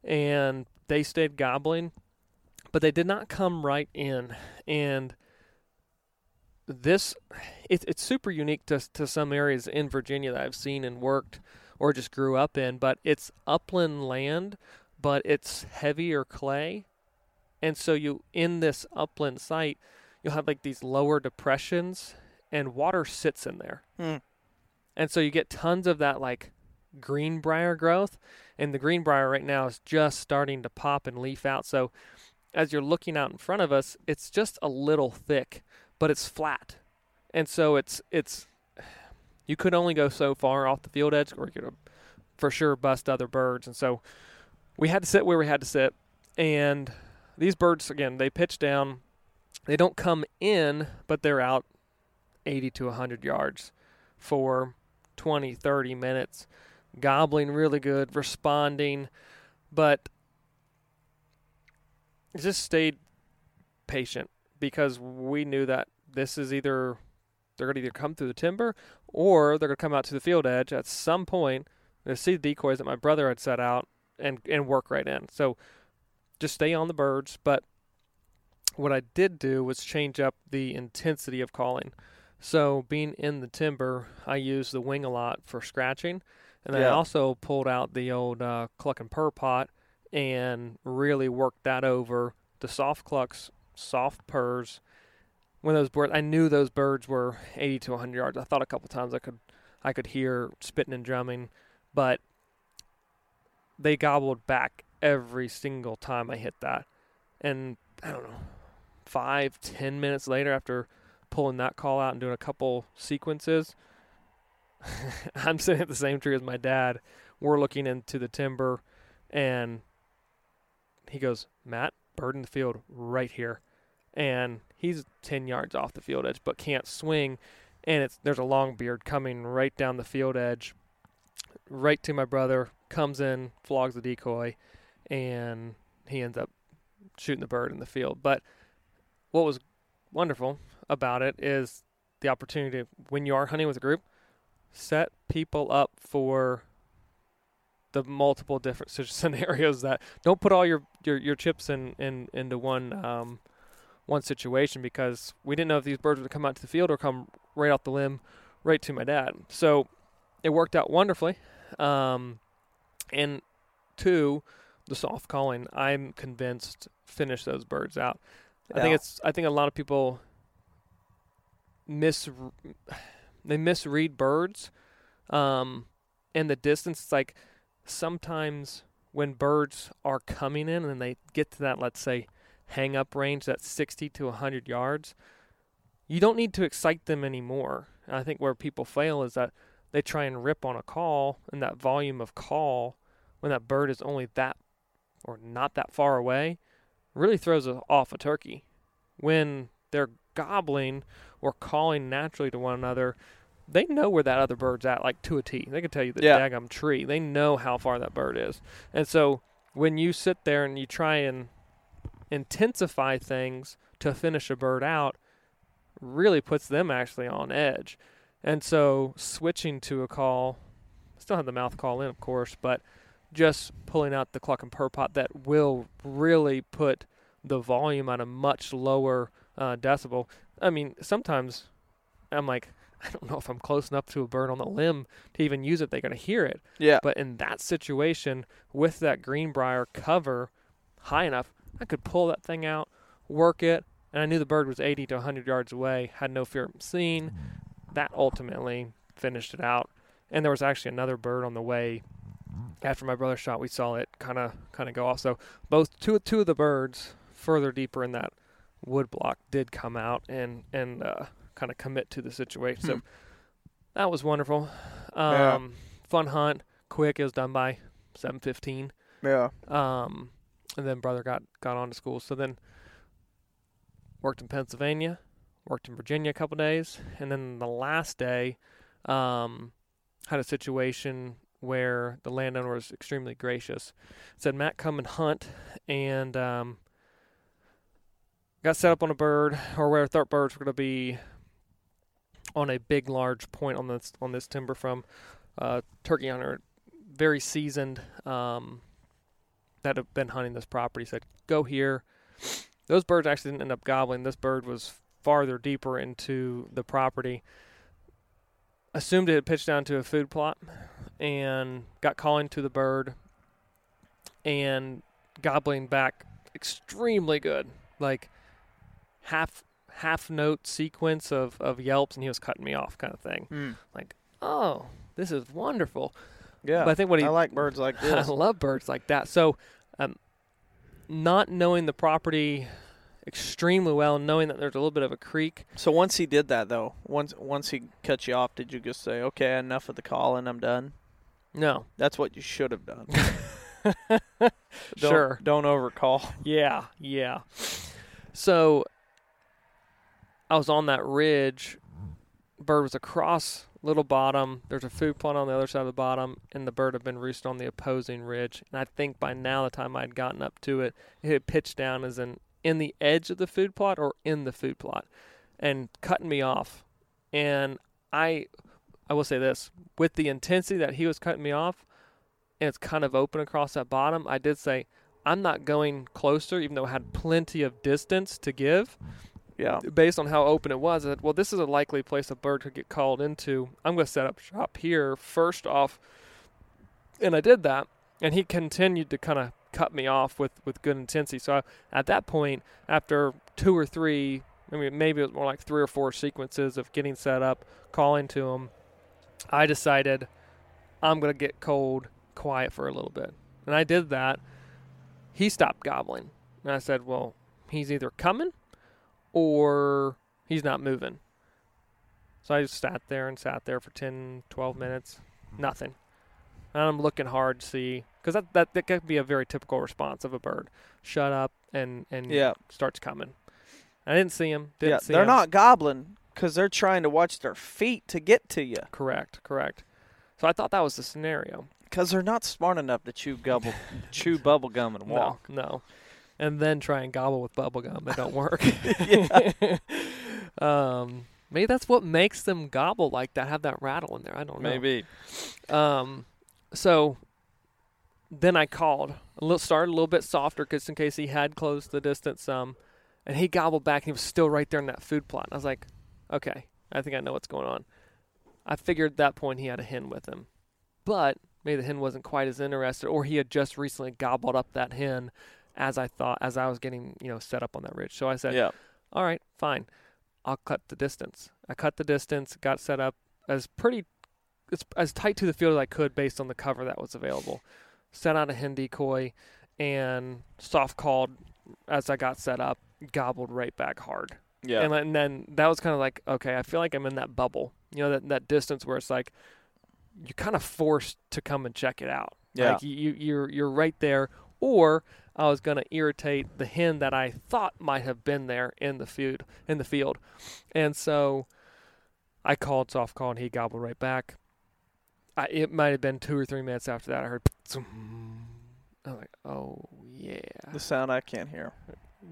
C: and they stayed gobbling, but they did not come right in. And this, it, it's super unique to to some areas in Virginia that I've seen and worked or just grew up in. But it's upland land, but it's heavier clay, and so you in this upland site, you'll have like these lower depressions, and water sits in there.
B: Hmm.
C: And so you get tons of that like greenbrier growth, and the greenbrier right now is just starting to pop and leaf out. So as you're looking out in front of us, it's just a little thick, but it's flat, and so it's it's you could only go so far off the field edge, or you could for sure bust other birds, and so we had to sit where we had to sit, and these birds again they pitch down, they don't come in, but they're out 80 to 100 yards for 20, 30 minutes, gobbling really good, responding, but just stayed patient because we knew that this is either they're going to either come through the timber or they're going to come out to the field edge at some point. They see the decoys that my brother had set out and and work right in. So just stay on the birds. But what I did do was change up the intensity of calling. So being in the timber, I used the wing a lot for scratching, and then I also pulled out the old uh, cluck and purr pot and really worked that over the soft clucks, soft purrs. When those birds, I knew those birds were 80 to 100 yards. I thought a couple times I could, I could hear spitting and drumming, but they gobbled back every single time I hit that. And I don't know, five, ten minutes later, after pulling that call out and doing a couple sequences, I'm sitting at the same tree as my dad. We're looking into the timber, and he goes, Matt, bird in the field right here. And he's 10 yards off the field edge, but can't swing. And it's there's a long beard coming right down the field edge, right to my brother, comes in, flogs the decoy, and he ends up shooting the bird in the field. But what was wonderful about it is the opportunity when you are hunting with a group, set people up for the multiple different scenarios that don't put all your, your, your chips in, in into one um, one situation because we didn't know if these birds would come out to the field or come right off the limb right to my dad. So it worked out wonderfully. Um, and two, the soft calling, I'm convinced finish those birds out. I think it's. I think a lot of people mis they misread birds, um, and the distance. It's like sometimes when birds are coming in and they get to that, let's say, hang up range, that's 60 to 100 yards, you don't need to excite them anymore. And I think where people fail is that they try and rip on a call and that volume of call when that bird is only that or not that far away really throws off a turkey. When they're gobbling or calling naturally to one another, they know where that other bird's at, like to a T. They can tell you the
B: Yeah.
C: daggum tree. They know how far that bird is. And so when you sit there and you try and intensify things to finish a bird out, really puts them actually on edge. And so switching to a call, still have the mouth call in, of course, but just pulling out the cluck and purr pot that will really put the volume at a much lower uh, decibel. I mean, sometimes I'm like, I don't know if I'm close enough to a bird on the limb to even use it. They're going to hear it.
B: Yeah.
C: But in that situation, with that greenbrier cover high enough, I could pull that thing out, work it, and I knew the bird was 80 to 100 yards away, had no fear of seeing. That ultimately finished it out. And there was actually another bird on the way after my brother shot. We saw it kind of kind of go off. So both two two of the birds further deeper in that wood block did come out and and uh, kind of commit to the situation. So
B: Hmm.
C: that was wonderful. Um,
B: Yeah.
C: Fun hunt, quick. It was done by 7:15.
B: Yeah.
C: Um, and then brother got got on to school. So then worked in Pennsylvania, worked in Virginia a couple days, and then the last day, um, had a situation where the landowner was extremely gracious. Said, "Matt, come and hunt," and um, got set up on a bird, or where thought birds were going to be on a big, large point on this on this timber from uh, turkey hunter, very seasoned. Um, that have been hunting this property said, "Go here." Those birds actually didn't end up gobbling. This bird was farther deeper into the property. Assumed it had pitched down to a food plot, and got calling to the bird, and gobbling back extremely good, like half half note sequence of of yelps, and he was cutting me off, kind of thing.
B: Mm.
C: Oh, this is wonderful.
B: Yeah.
C: But I think what he
B: I like birds like
C: I love birds like that. So, um, not knowing the property extremely well, knowing that there's a little bit of a creek.
B: so once he did that though, once once he cut you off, did you just say, "Okay, enough of the call and I'm done"?
C: No,
B: That's what you should have done. Don't,
C: sure,
B: Don't overcall.
C: yeah, yeah. So, I was on that ridge. Bird was across little bottom. There's a food plot on the other side of the bottom, and the bird had been roosted on the opposing ridge. And I think by now, the time I'd gotten up to it, it had pitched down as in in the edge of the food plot or in the food plot, and cutting me off. And I, I will say this: with the intensity that he was cutting me off, and it's kind of open across that bottom, I did say. I'm not going closer, even though I had plenty of distance to give
B: Yeah.
C: based on how open it was, I said, well, this is a likely place a bird could get called into. I'm going to set up shop here first off. And I did that. And he continued to kind of cut me off with, with good intensity. So I, at that point, after two or three, I mean, maybe it was more like three or four sequences of getting set up, calling to him, I decided I'm going to get cold, quiet for a little bit. And I did that. He stopped gobbling. And I said, well, he's either coming or he's not moving. So I just sat there and sat there for 10, 12 minutes, nothing. And I'm looking hard to see, because that, that, that could be a very typical response of a bird. Shut up and, and
B: Yeah.
C: starts coming. I didn't see him. Didn't
B: yeah.
C: see
B: They're
C: him.
B: not gobbling because they're trying to watch their feet to get to you
C: Correct, correct. So I thought that was the scenario.
B: because they're not smart enough to chew gobble, chew bubble gum and walk.
C: No, no. And then try and gobble with bubble gum. It don't work. Um, maybe that's what makes them gobble like that, have that rattle in there. I don't know.
B: Maybe.
C: Um, so then I called. A little started a little bit softer, just in case he had closed the distance some, and he gobbled back. and He was still right there in that food plot. And I was like, okay, I think I know what's going on. I figured at that point he had a hen with him, but maybe the hen wasn't quite as interested, or he had just recently gobbled up that hen, as I thought as I was getting you know set up on that ridge. So I said,
B: Yeah.
C: all right, fine. I'll cut the distance. I cut the distance, got set up as pretty as, as tight to the field as I could based on the cover that was available. Set out a hen decoy and soft called as I got set up, gobbled right back hard.
B: Yeah.
C: And, and then that was kind of like, okay, I feel like I'm in that bubble. You know, that, that distance where it's like you're kind of forced to come and check it out.
B: Yeah.
C: Like you, you you're you're right there or I was going to irritate the hen that I thought might have been there in the field in the field. And so I called soft call and he gobbled right back. I, it might have been two or three minutes after that I heard I was like, "Oh yeah."
B: the sound I can't hear.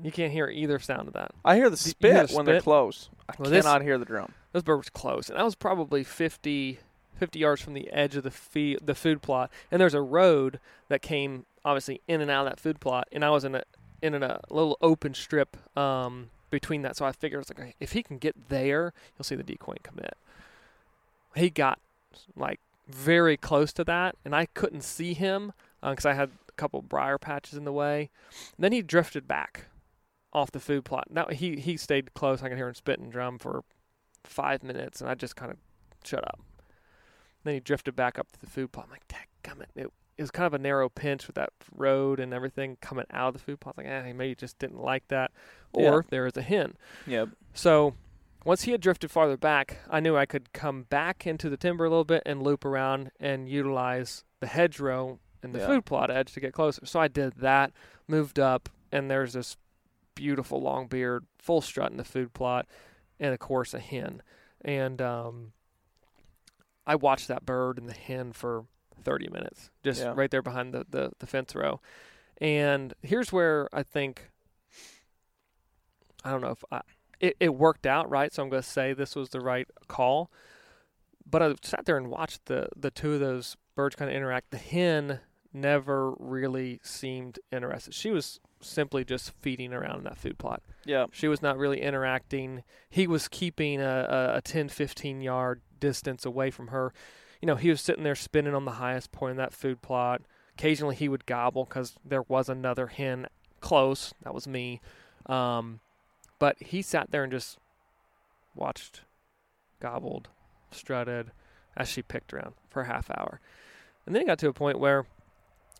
C: You can't hear either sound of that.
B: I hear the spit
C: hear the
B: when they're
C: spit?
B: close. I
C: Well, this-
B: cannot hear the drum.
C: This bird was close, and I was probably 50, 50 yards from the edge of the fee- the food plot. And there's a road that came obviously in and out of that food plot, and I was in a in a little open strip um, between that. So I figured it's like if he can get there, you'll see the decoy commit. He got like very close to that, and I couldn't see him because I had a couple briar patches in the way. And then he drifted back off the food plot. Now he he stayed close. I could hear him spit and drum for five minutes, and I just kind of shut up. Then he drifted back up to the food plot. I'm like, "Dadgummit!" It, it was kind of a narrow pinch with that road and everything coming out of the food plot. Like, eh, he maybe just didn't like that,
B: Yeah.
C: or there is a hen.
B: Yep.
C: So once he had drifted farther back, I knew I could come back into the timber a little bit and loop around and utilize the hedgerow and the
B: Yeah.
C: food plot edge to get closer. So I did that, moved up, and there's this beautiful long beard, full strut in the food plot, and of course a hen. And um, I watched that bird and the hen for 30 minutes, just
B: Yeah.
C: right there behind the, the, the fence row. And here's where I think I don't know if I, it, it worked out right, so I'm going to say this was the right call. But I sat there and watched the the two of those birds kind of interact. The hen never really seemed interested. She was simply just feeding around in that food plot.
B: Yeah.
C: She was not really interacting. He was keeping a, a, a 10, 15 yard distance away from her. You know, he was sitting there spinning on the highest point in that food plot. Occasionally he would gobble because there was another hen close. That was me. Um, but he sat there and just watched, gobbled, strutted as she picked around for a half hour. And then it got to a point where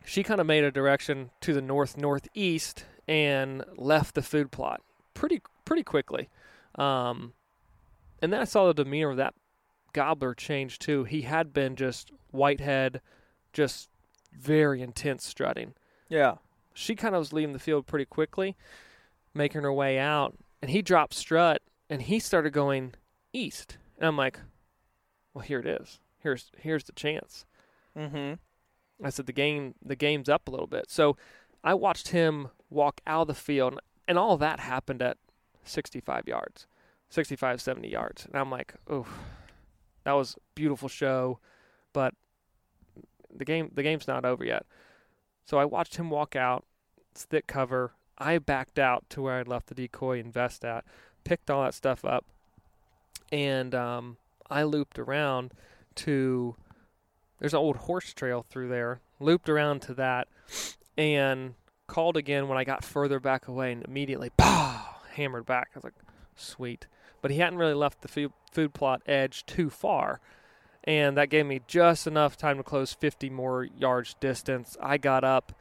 C: she kind of made a direction to the north northeast and left the food plot pretty pretty quickly. Um, and then I saw the demeanor of that gobbler changed too. He had been just whitehead, just very intense strutting.
B: Yeah.
C: She kind of was leaving the field pretty quickly, making her way out, and he dropped strut and he started going east. And I'm like, well, here it is. Here's here's the chance.
B: Mm-hmm.
C: I said the game the game's up a little bit. So I watched him walk out of the field and all that happened at 65 yards. 65 70 yards. And I'm like, "Oh, that was beautiful show, but the game the game's not over yet." So I watched him walk out, it's thick cover. I backed out to where I'd left the decoy and vest at, picked all that stuff up, and um, I looped around to there's an old horse trail through there. Looped around to that and called again when I got further back away and immediately pow hammered back. I was like, sweet. But he hadn't really left the food, food plot edge too far. And that gave me just enough time to close 50 more yards distance. I got up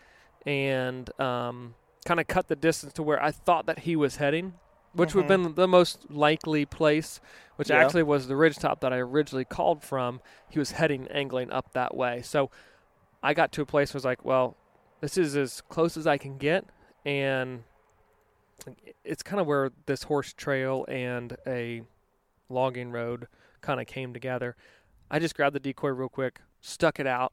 C: and um, kind of cut the distance to where I thought that he was heading, which would have been the most likely place, which
B: Yeah.
C: actually was the ridge top that I originally called from. He was heading, angling up that way. So I got to a place where I was like, well, this is as close as I can get. And it's kind of where this horse trail and a logging road kind of came together. I just grabbed the decoy real quick, stuck it out,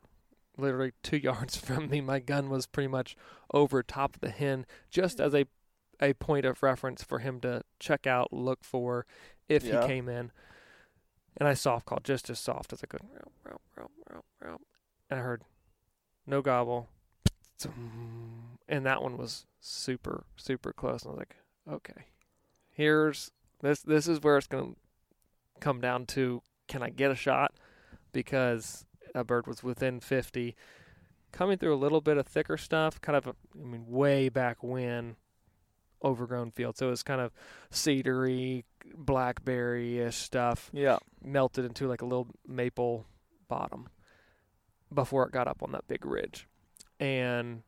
C: literally two yards from me. My gun was pretty much over top of the hen, just as a a point of reference for him to check out, look for if
B: Yeah.
C: he came in. And I soft called just as soft as I could. And I heard no gobble. And that one was super, super close. And I was like, okay, here's this. This is where it's going to come down to: can I get a shot? Because a bird was within 50, coming through a little bit of thicker stuff, kind of, I mean, way back when overgrown field. So it was kind of cedary, blackberry ish stuff,
B: Yeah.
C: melted into like a little maple bottom before it got up on that big ridge. And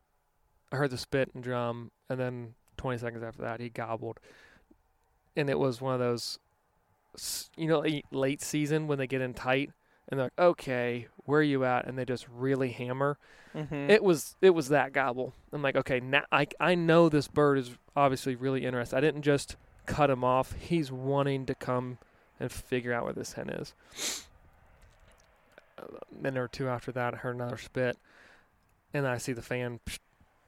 C: I heard the spit and drum, and then 20 seconds after that, he gobbled. And it was one of those, you know, late season when they get in tight and they're like, okay, where are you at? And they just really hammer.
B: Mm-hmm.
C: It was it was that gobble. I'm like, okay, now I I know this bird is obviously really interested. I didn't just cut him off. He's wanting to come and figure out where this hen is. A minute or two after that, I heard another spit, and I see the fan,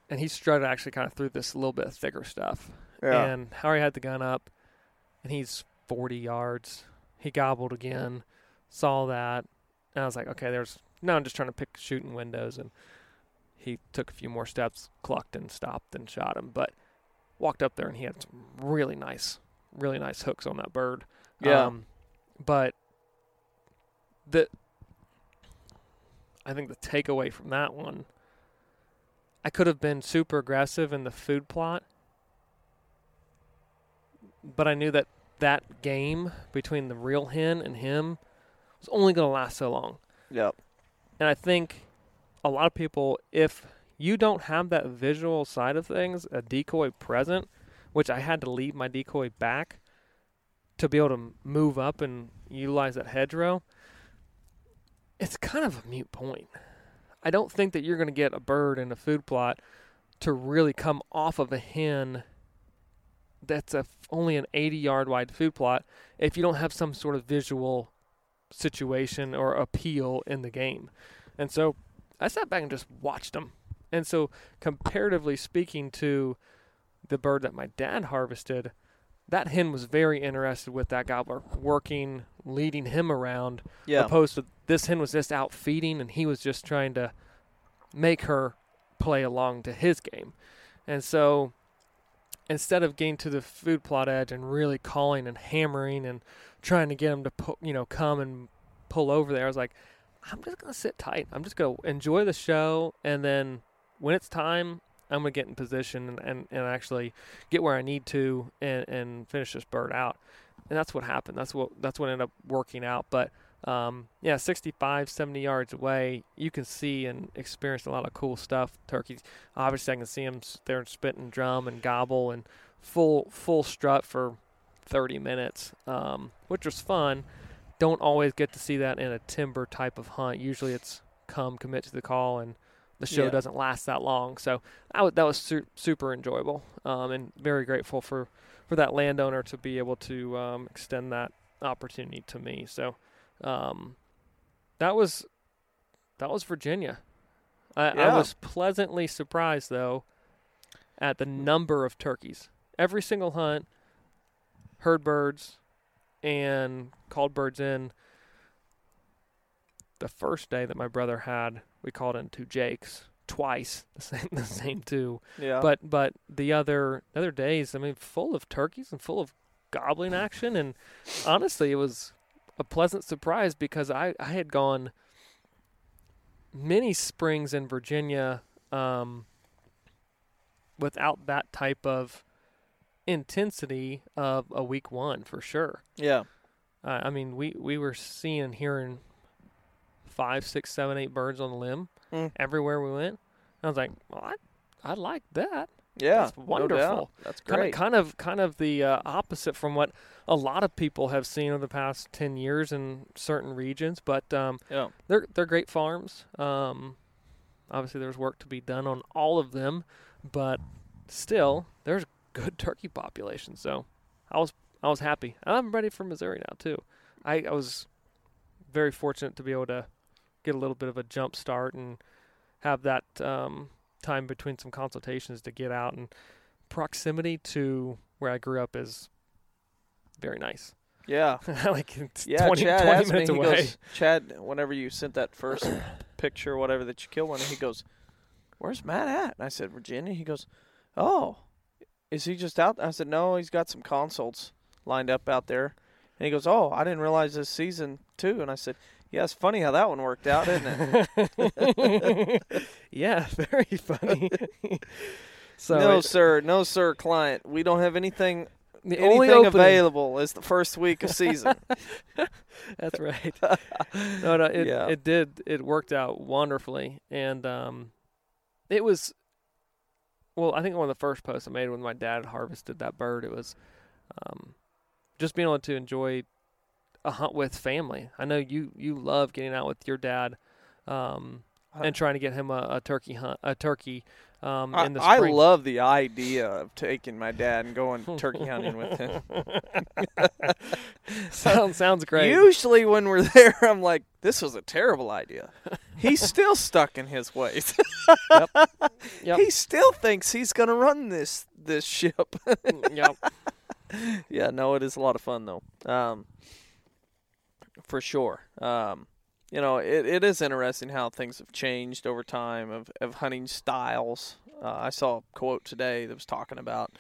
C: and he strutted actually kind of through this little bit thicker stuff.
B: yeah.
C: And Harry had the gun up, and he's 40 yards. He gobbled again, saw that, and I was like, okay, there's no, I'm just trying to pick shooting windows. And he took a few more steps, clucked and stopped and shot him. But walked up there, and he had some really nice, really nice hooks on that bird.
B: Yeah.
C: Um, but the, I think the takeaway from that one, I could have been super aggressive in the food plot but I knew that that game between the real hen and him was only going to last so long.
B: Yep.
C: And I think a lot of people, if you don't have that visual side of things, a decoy present, which I had to leave my decoy back to be able to move up and utilize that hedgerow, it's kind of a mute point. I don't think that you're going to get a bird in a food plot to really come off of a hen that's a only an 80 yard wide food plot if you don't have some sort of visual situation or appeal in the game. And so I sat back and just watched them. And so comparatively speaking to the bird that my dad harvested, that hen was very interested with that gobbler, working, leading him around,
B: Yeah.
C: opposed to this hen was just out feeding and he was just trying to make her play along to his game. And so instead of getting to the food plot edge and really calling and hammering and trying to get him to pu- you know come and pull over there, I was like, I'm just gonna sit tight. I'm just gonna enjoy the show, and then when it's time, I'm gonna get in position and, and, and actually get where I need to and, and finish this bird out. And that's what happened. That's what that's what ended up working out. But um, yeah, 65, 70 yards away, you can see and experience a lot of cool stuff. Turkeys, obviously, I can see them there and spit drum and gobble and full full strut for 30 minutes, um, which was fun. Don't always get to see that in a timber type of hunt. Usually, it's come commit to the call and the show
B: Yeah.
C: doesn't last that long. So that was, that was su- super enjoyable um, and very grateful for, for that landowner to be able to um, extend that opportunity to me. So um, that was that was Virginia. I, I was pleasantly surprised though at the number of turkeys. Every single hunt, heard birds, and called birds in. The first day that my brother had, we called in two jakes twice, the same the same two.
B: Yeah.
C: But but the other other days, I mean, full of turkeys and full of gobbling action, and honestly, it was a pleasant surprise because I I had gone many springs in Virginia um, without that type of intensity of a week one for sure.
B: yeah.
C: Uh, I mean, we we were seeing and hearing five, six, seven, eight birds on the limb
B: Mm.
C: everywhere we went. I was like, well, I I like that.
B: Yeah.
C: That's wonderful.
B: doubt. That's
C: Kind of,
B: great.
C: kind of, kind of the uh, opposite from what a lot of people have seen over the past ten years in certain regions. But um,
B: yeah.
C: they're they're great farms. Um, obviously, there's work to be done on all of them, but still, there's good turkey population. So I was I was happy. I'm ready for Missouri now too. I, I was very fortunate to be able to get a little bit of a jump start and have that um, time between some consultations to get out and proximity to where I grew up is very nice.
B: Yeah.
C: like
B: Yeah,
C: 20,
B: Chad
C: 20
B: asked me.
C: minutes
B: He
C: away.
B: goes, Chad, whenever you sent that first picture, or whatever that you killed one, he goes, "Where's Matt at?" And I said, "Virginia." He goes, "Oh, is he just out?" I said, "No, he's got some consults lined up out there." And he goes, "Oh, I didn't realize this season too." And I said, "Yeah, it's funny how that one worked out, isn't it?"
C: yeah, very funny. so
B: no,
C: it-
B: sir, no, sir, client. We don't have anything.
C: The
B: anything
C: only opening,
B: available is the first week of season.
C: That's right. no, no, it
B: Yeah.
C: it did. It worked out wonderfully, and um, it was. Well, I think one of the first posts I made when my dad harvested that bird, it was, um, just being able to enjoy a hunt with family. I know you you love getting out with your dad, um, and trying to get him a, a turkey hunt, a turkey, um,
B: I,
C: in the
B: I
C: spring.
B: love the idea of taking my dad and going turkey hunting with him.
C: sounds sounds great.
B: Usually, when we're there, I'm like, "This was a terrible idea." He's still stuck in his ways.
C: Yep.
B: He still thinks he's gonna run this this ship.
C: yep.
B: yeah, no, it is a lot of fun though. Um, for sure. Um, you know, it, it is interesting how things have changed over time of, of hunting styles. Uh, I saw a quote today that was talking about,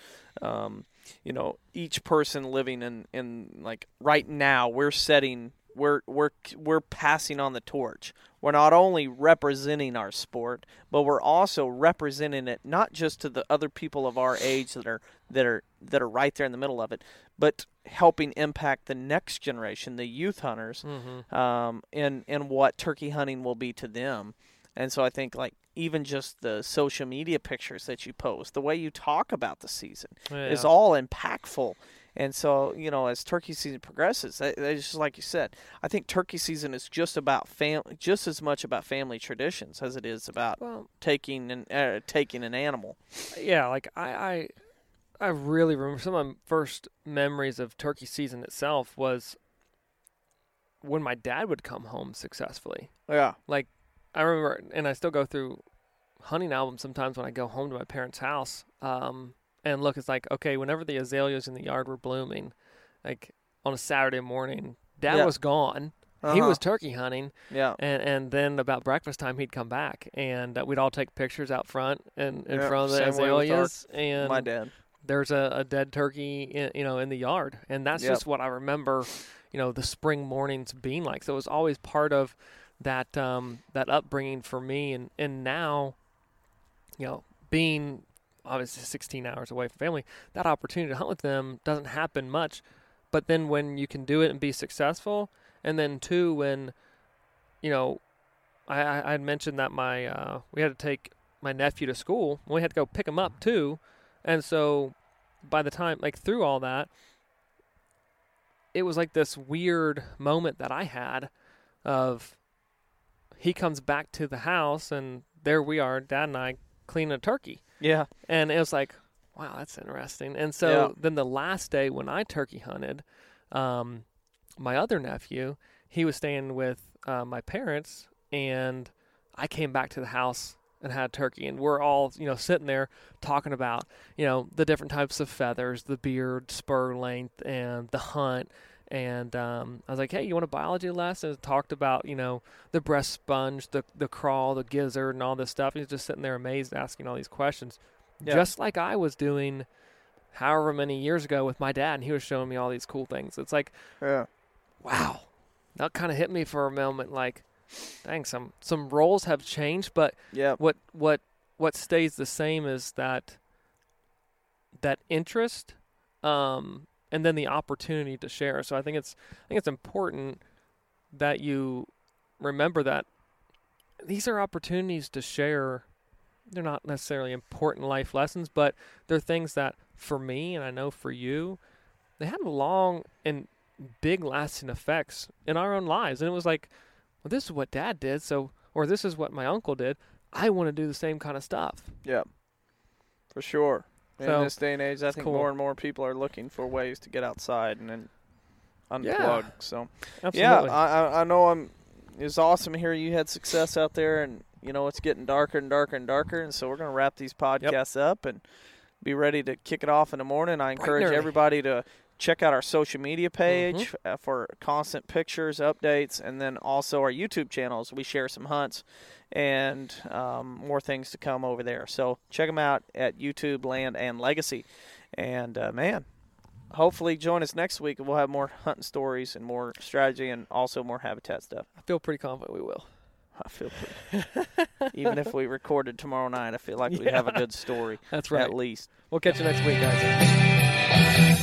B: um, you know, each person living in, in like right now, we're setting, we're we're we're passing on the torch. We're not only representing our sport, but we're also representing it not just to the other people of our age that are that are that are right there in the middle of it, but helping impact the next generation, the youth hunters,
C: Mm-hmm.
B: um, in in what turkey hunting will be to them. And so I think like even just the social media pictures that you post, the way you talk about the season is all impactful. And so, you know, as turkey season progresses, it's just like you said, I think turkey season is just about fam- just as much about family traditions as it is about
C: Well,
B: taking an uh, taking an animal.
C: yeah, like I, I, I really remember some of my first memories of turkey season itself was when my dad would come home successfully.
B: Yeah.
C: Like I remember, and I still go through hunting albums sometimes when I go home to my parents' house. Um, and look, it's like okay, whenever the azaleas in the yard were blooming, like on a Saturday morning, Dad
B: Yeah.
C: was gone. He
B: Uh-huh.
C: was turkey hunting,
B: Yeah.
C: and and then about breakfast time he'd come back, and uh, we'd all take pictures out front and in
B: Yeah,
C: front of the
B: our-
C: azaleas, and
B: My dad.
C: There's a, a dead turkey, in, you know, in the yard, and that's
B: Yep.
C: just what I remember, you know, the spring mornings being like. So it was always part of that um, that upbringing for me, and and now, you know, being obviously 16 hours away from family, that opportunity to hunt with them doesn't happen much. But then when you can do it and be successful, and then two, when, you know, I I had mentioned that my uh, we had to take my nephew to school. We had to go pick him up too, and so by the time like through all that, it was like this weird moment that I had of he comes back to the house and there we are, Dad and I cleaning a turkey.
B: Yeah.
C: And it was like, wow, that's interesting. And so
B: Yeah.
C: then the last day when I turkey hunted, um, my other nephew, he was staying with uh, my parents, and I came back to the house and had turkey, and we're all you know sitting there talking about you know the different types of feathers, the beard, spur length, and the hunt. And um, I was like, "Hey, you want a biology lesson?" And talked about you know the breast sponge, the the crawl, the gizzard, and all this stuff. He's just sitting there amazed, asking all these questions,
B: Yeah.
C: just like I was doing, however many years ago with my dad, and he was showing me all these cool things. It's like,
B: Yeah.
C: wow, that kind of hit me for a moment. Like, dang, some some roles have changed, but
B: Yeah.
C: what what what stays the same is that that interest um and then the opportunity to share. So i think it's i think it's important that you remember that these are opportunities to share. They're not necessarily important life lessons but they're things that for me and i know for you they had long and big lasting effects in our own lives. And it was like well this is what dad did so or this is what my uncle did I want to do the same kind of stuff.
B: Yeah. For sure. In this day and age, I think
C: cool.
B: more and more people are looking for ways to get outside and then unplug. So
C: Absolutely.
B: yeah, I, I know I'm. It's awesome to hear you had success out there, and you know it's getting darker and darker and darker, and so we're gonna wrap these podcasts up and be ready to kick it off in the morning. I encourage everybody to check out our social media page
C: Mm-hmm.
B: for constant pictures, updates, and then also our YouTube channels. We share some hunts and um, more things to come over there. So check them out at YouTube Land and Legacy. And uh, man, hopefully join us next week we'll have more hunting stories and more strategy and also more habitat stuff.
C: I feel pretty confident we will.
B: I feel pretty. Even if we recorded tomorrow night, I feel like we have a good story
C: That's right.
B: at least.
C: We'll catch you next week, guys.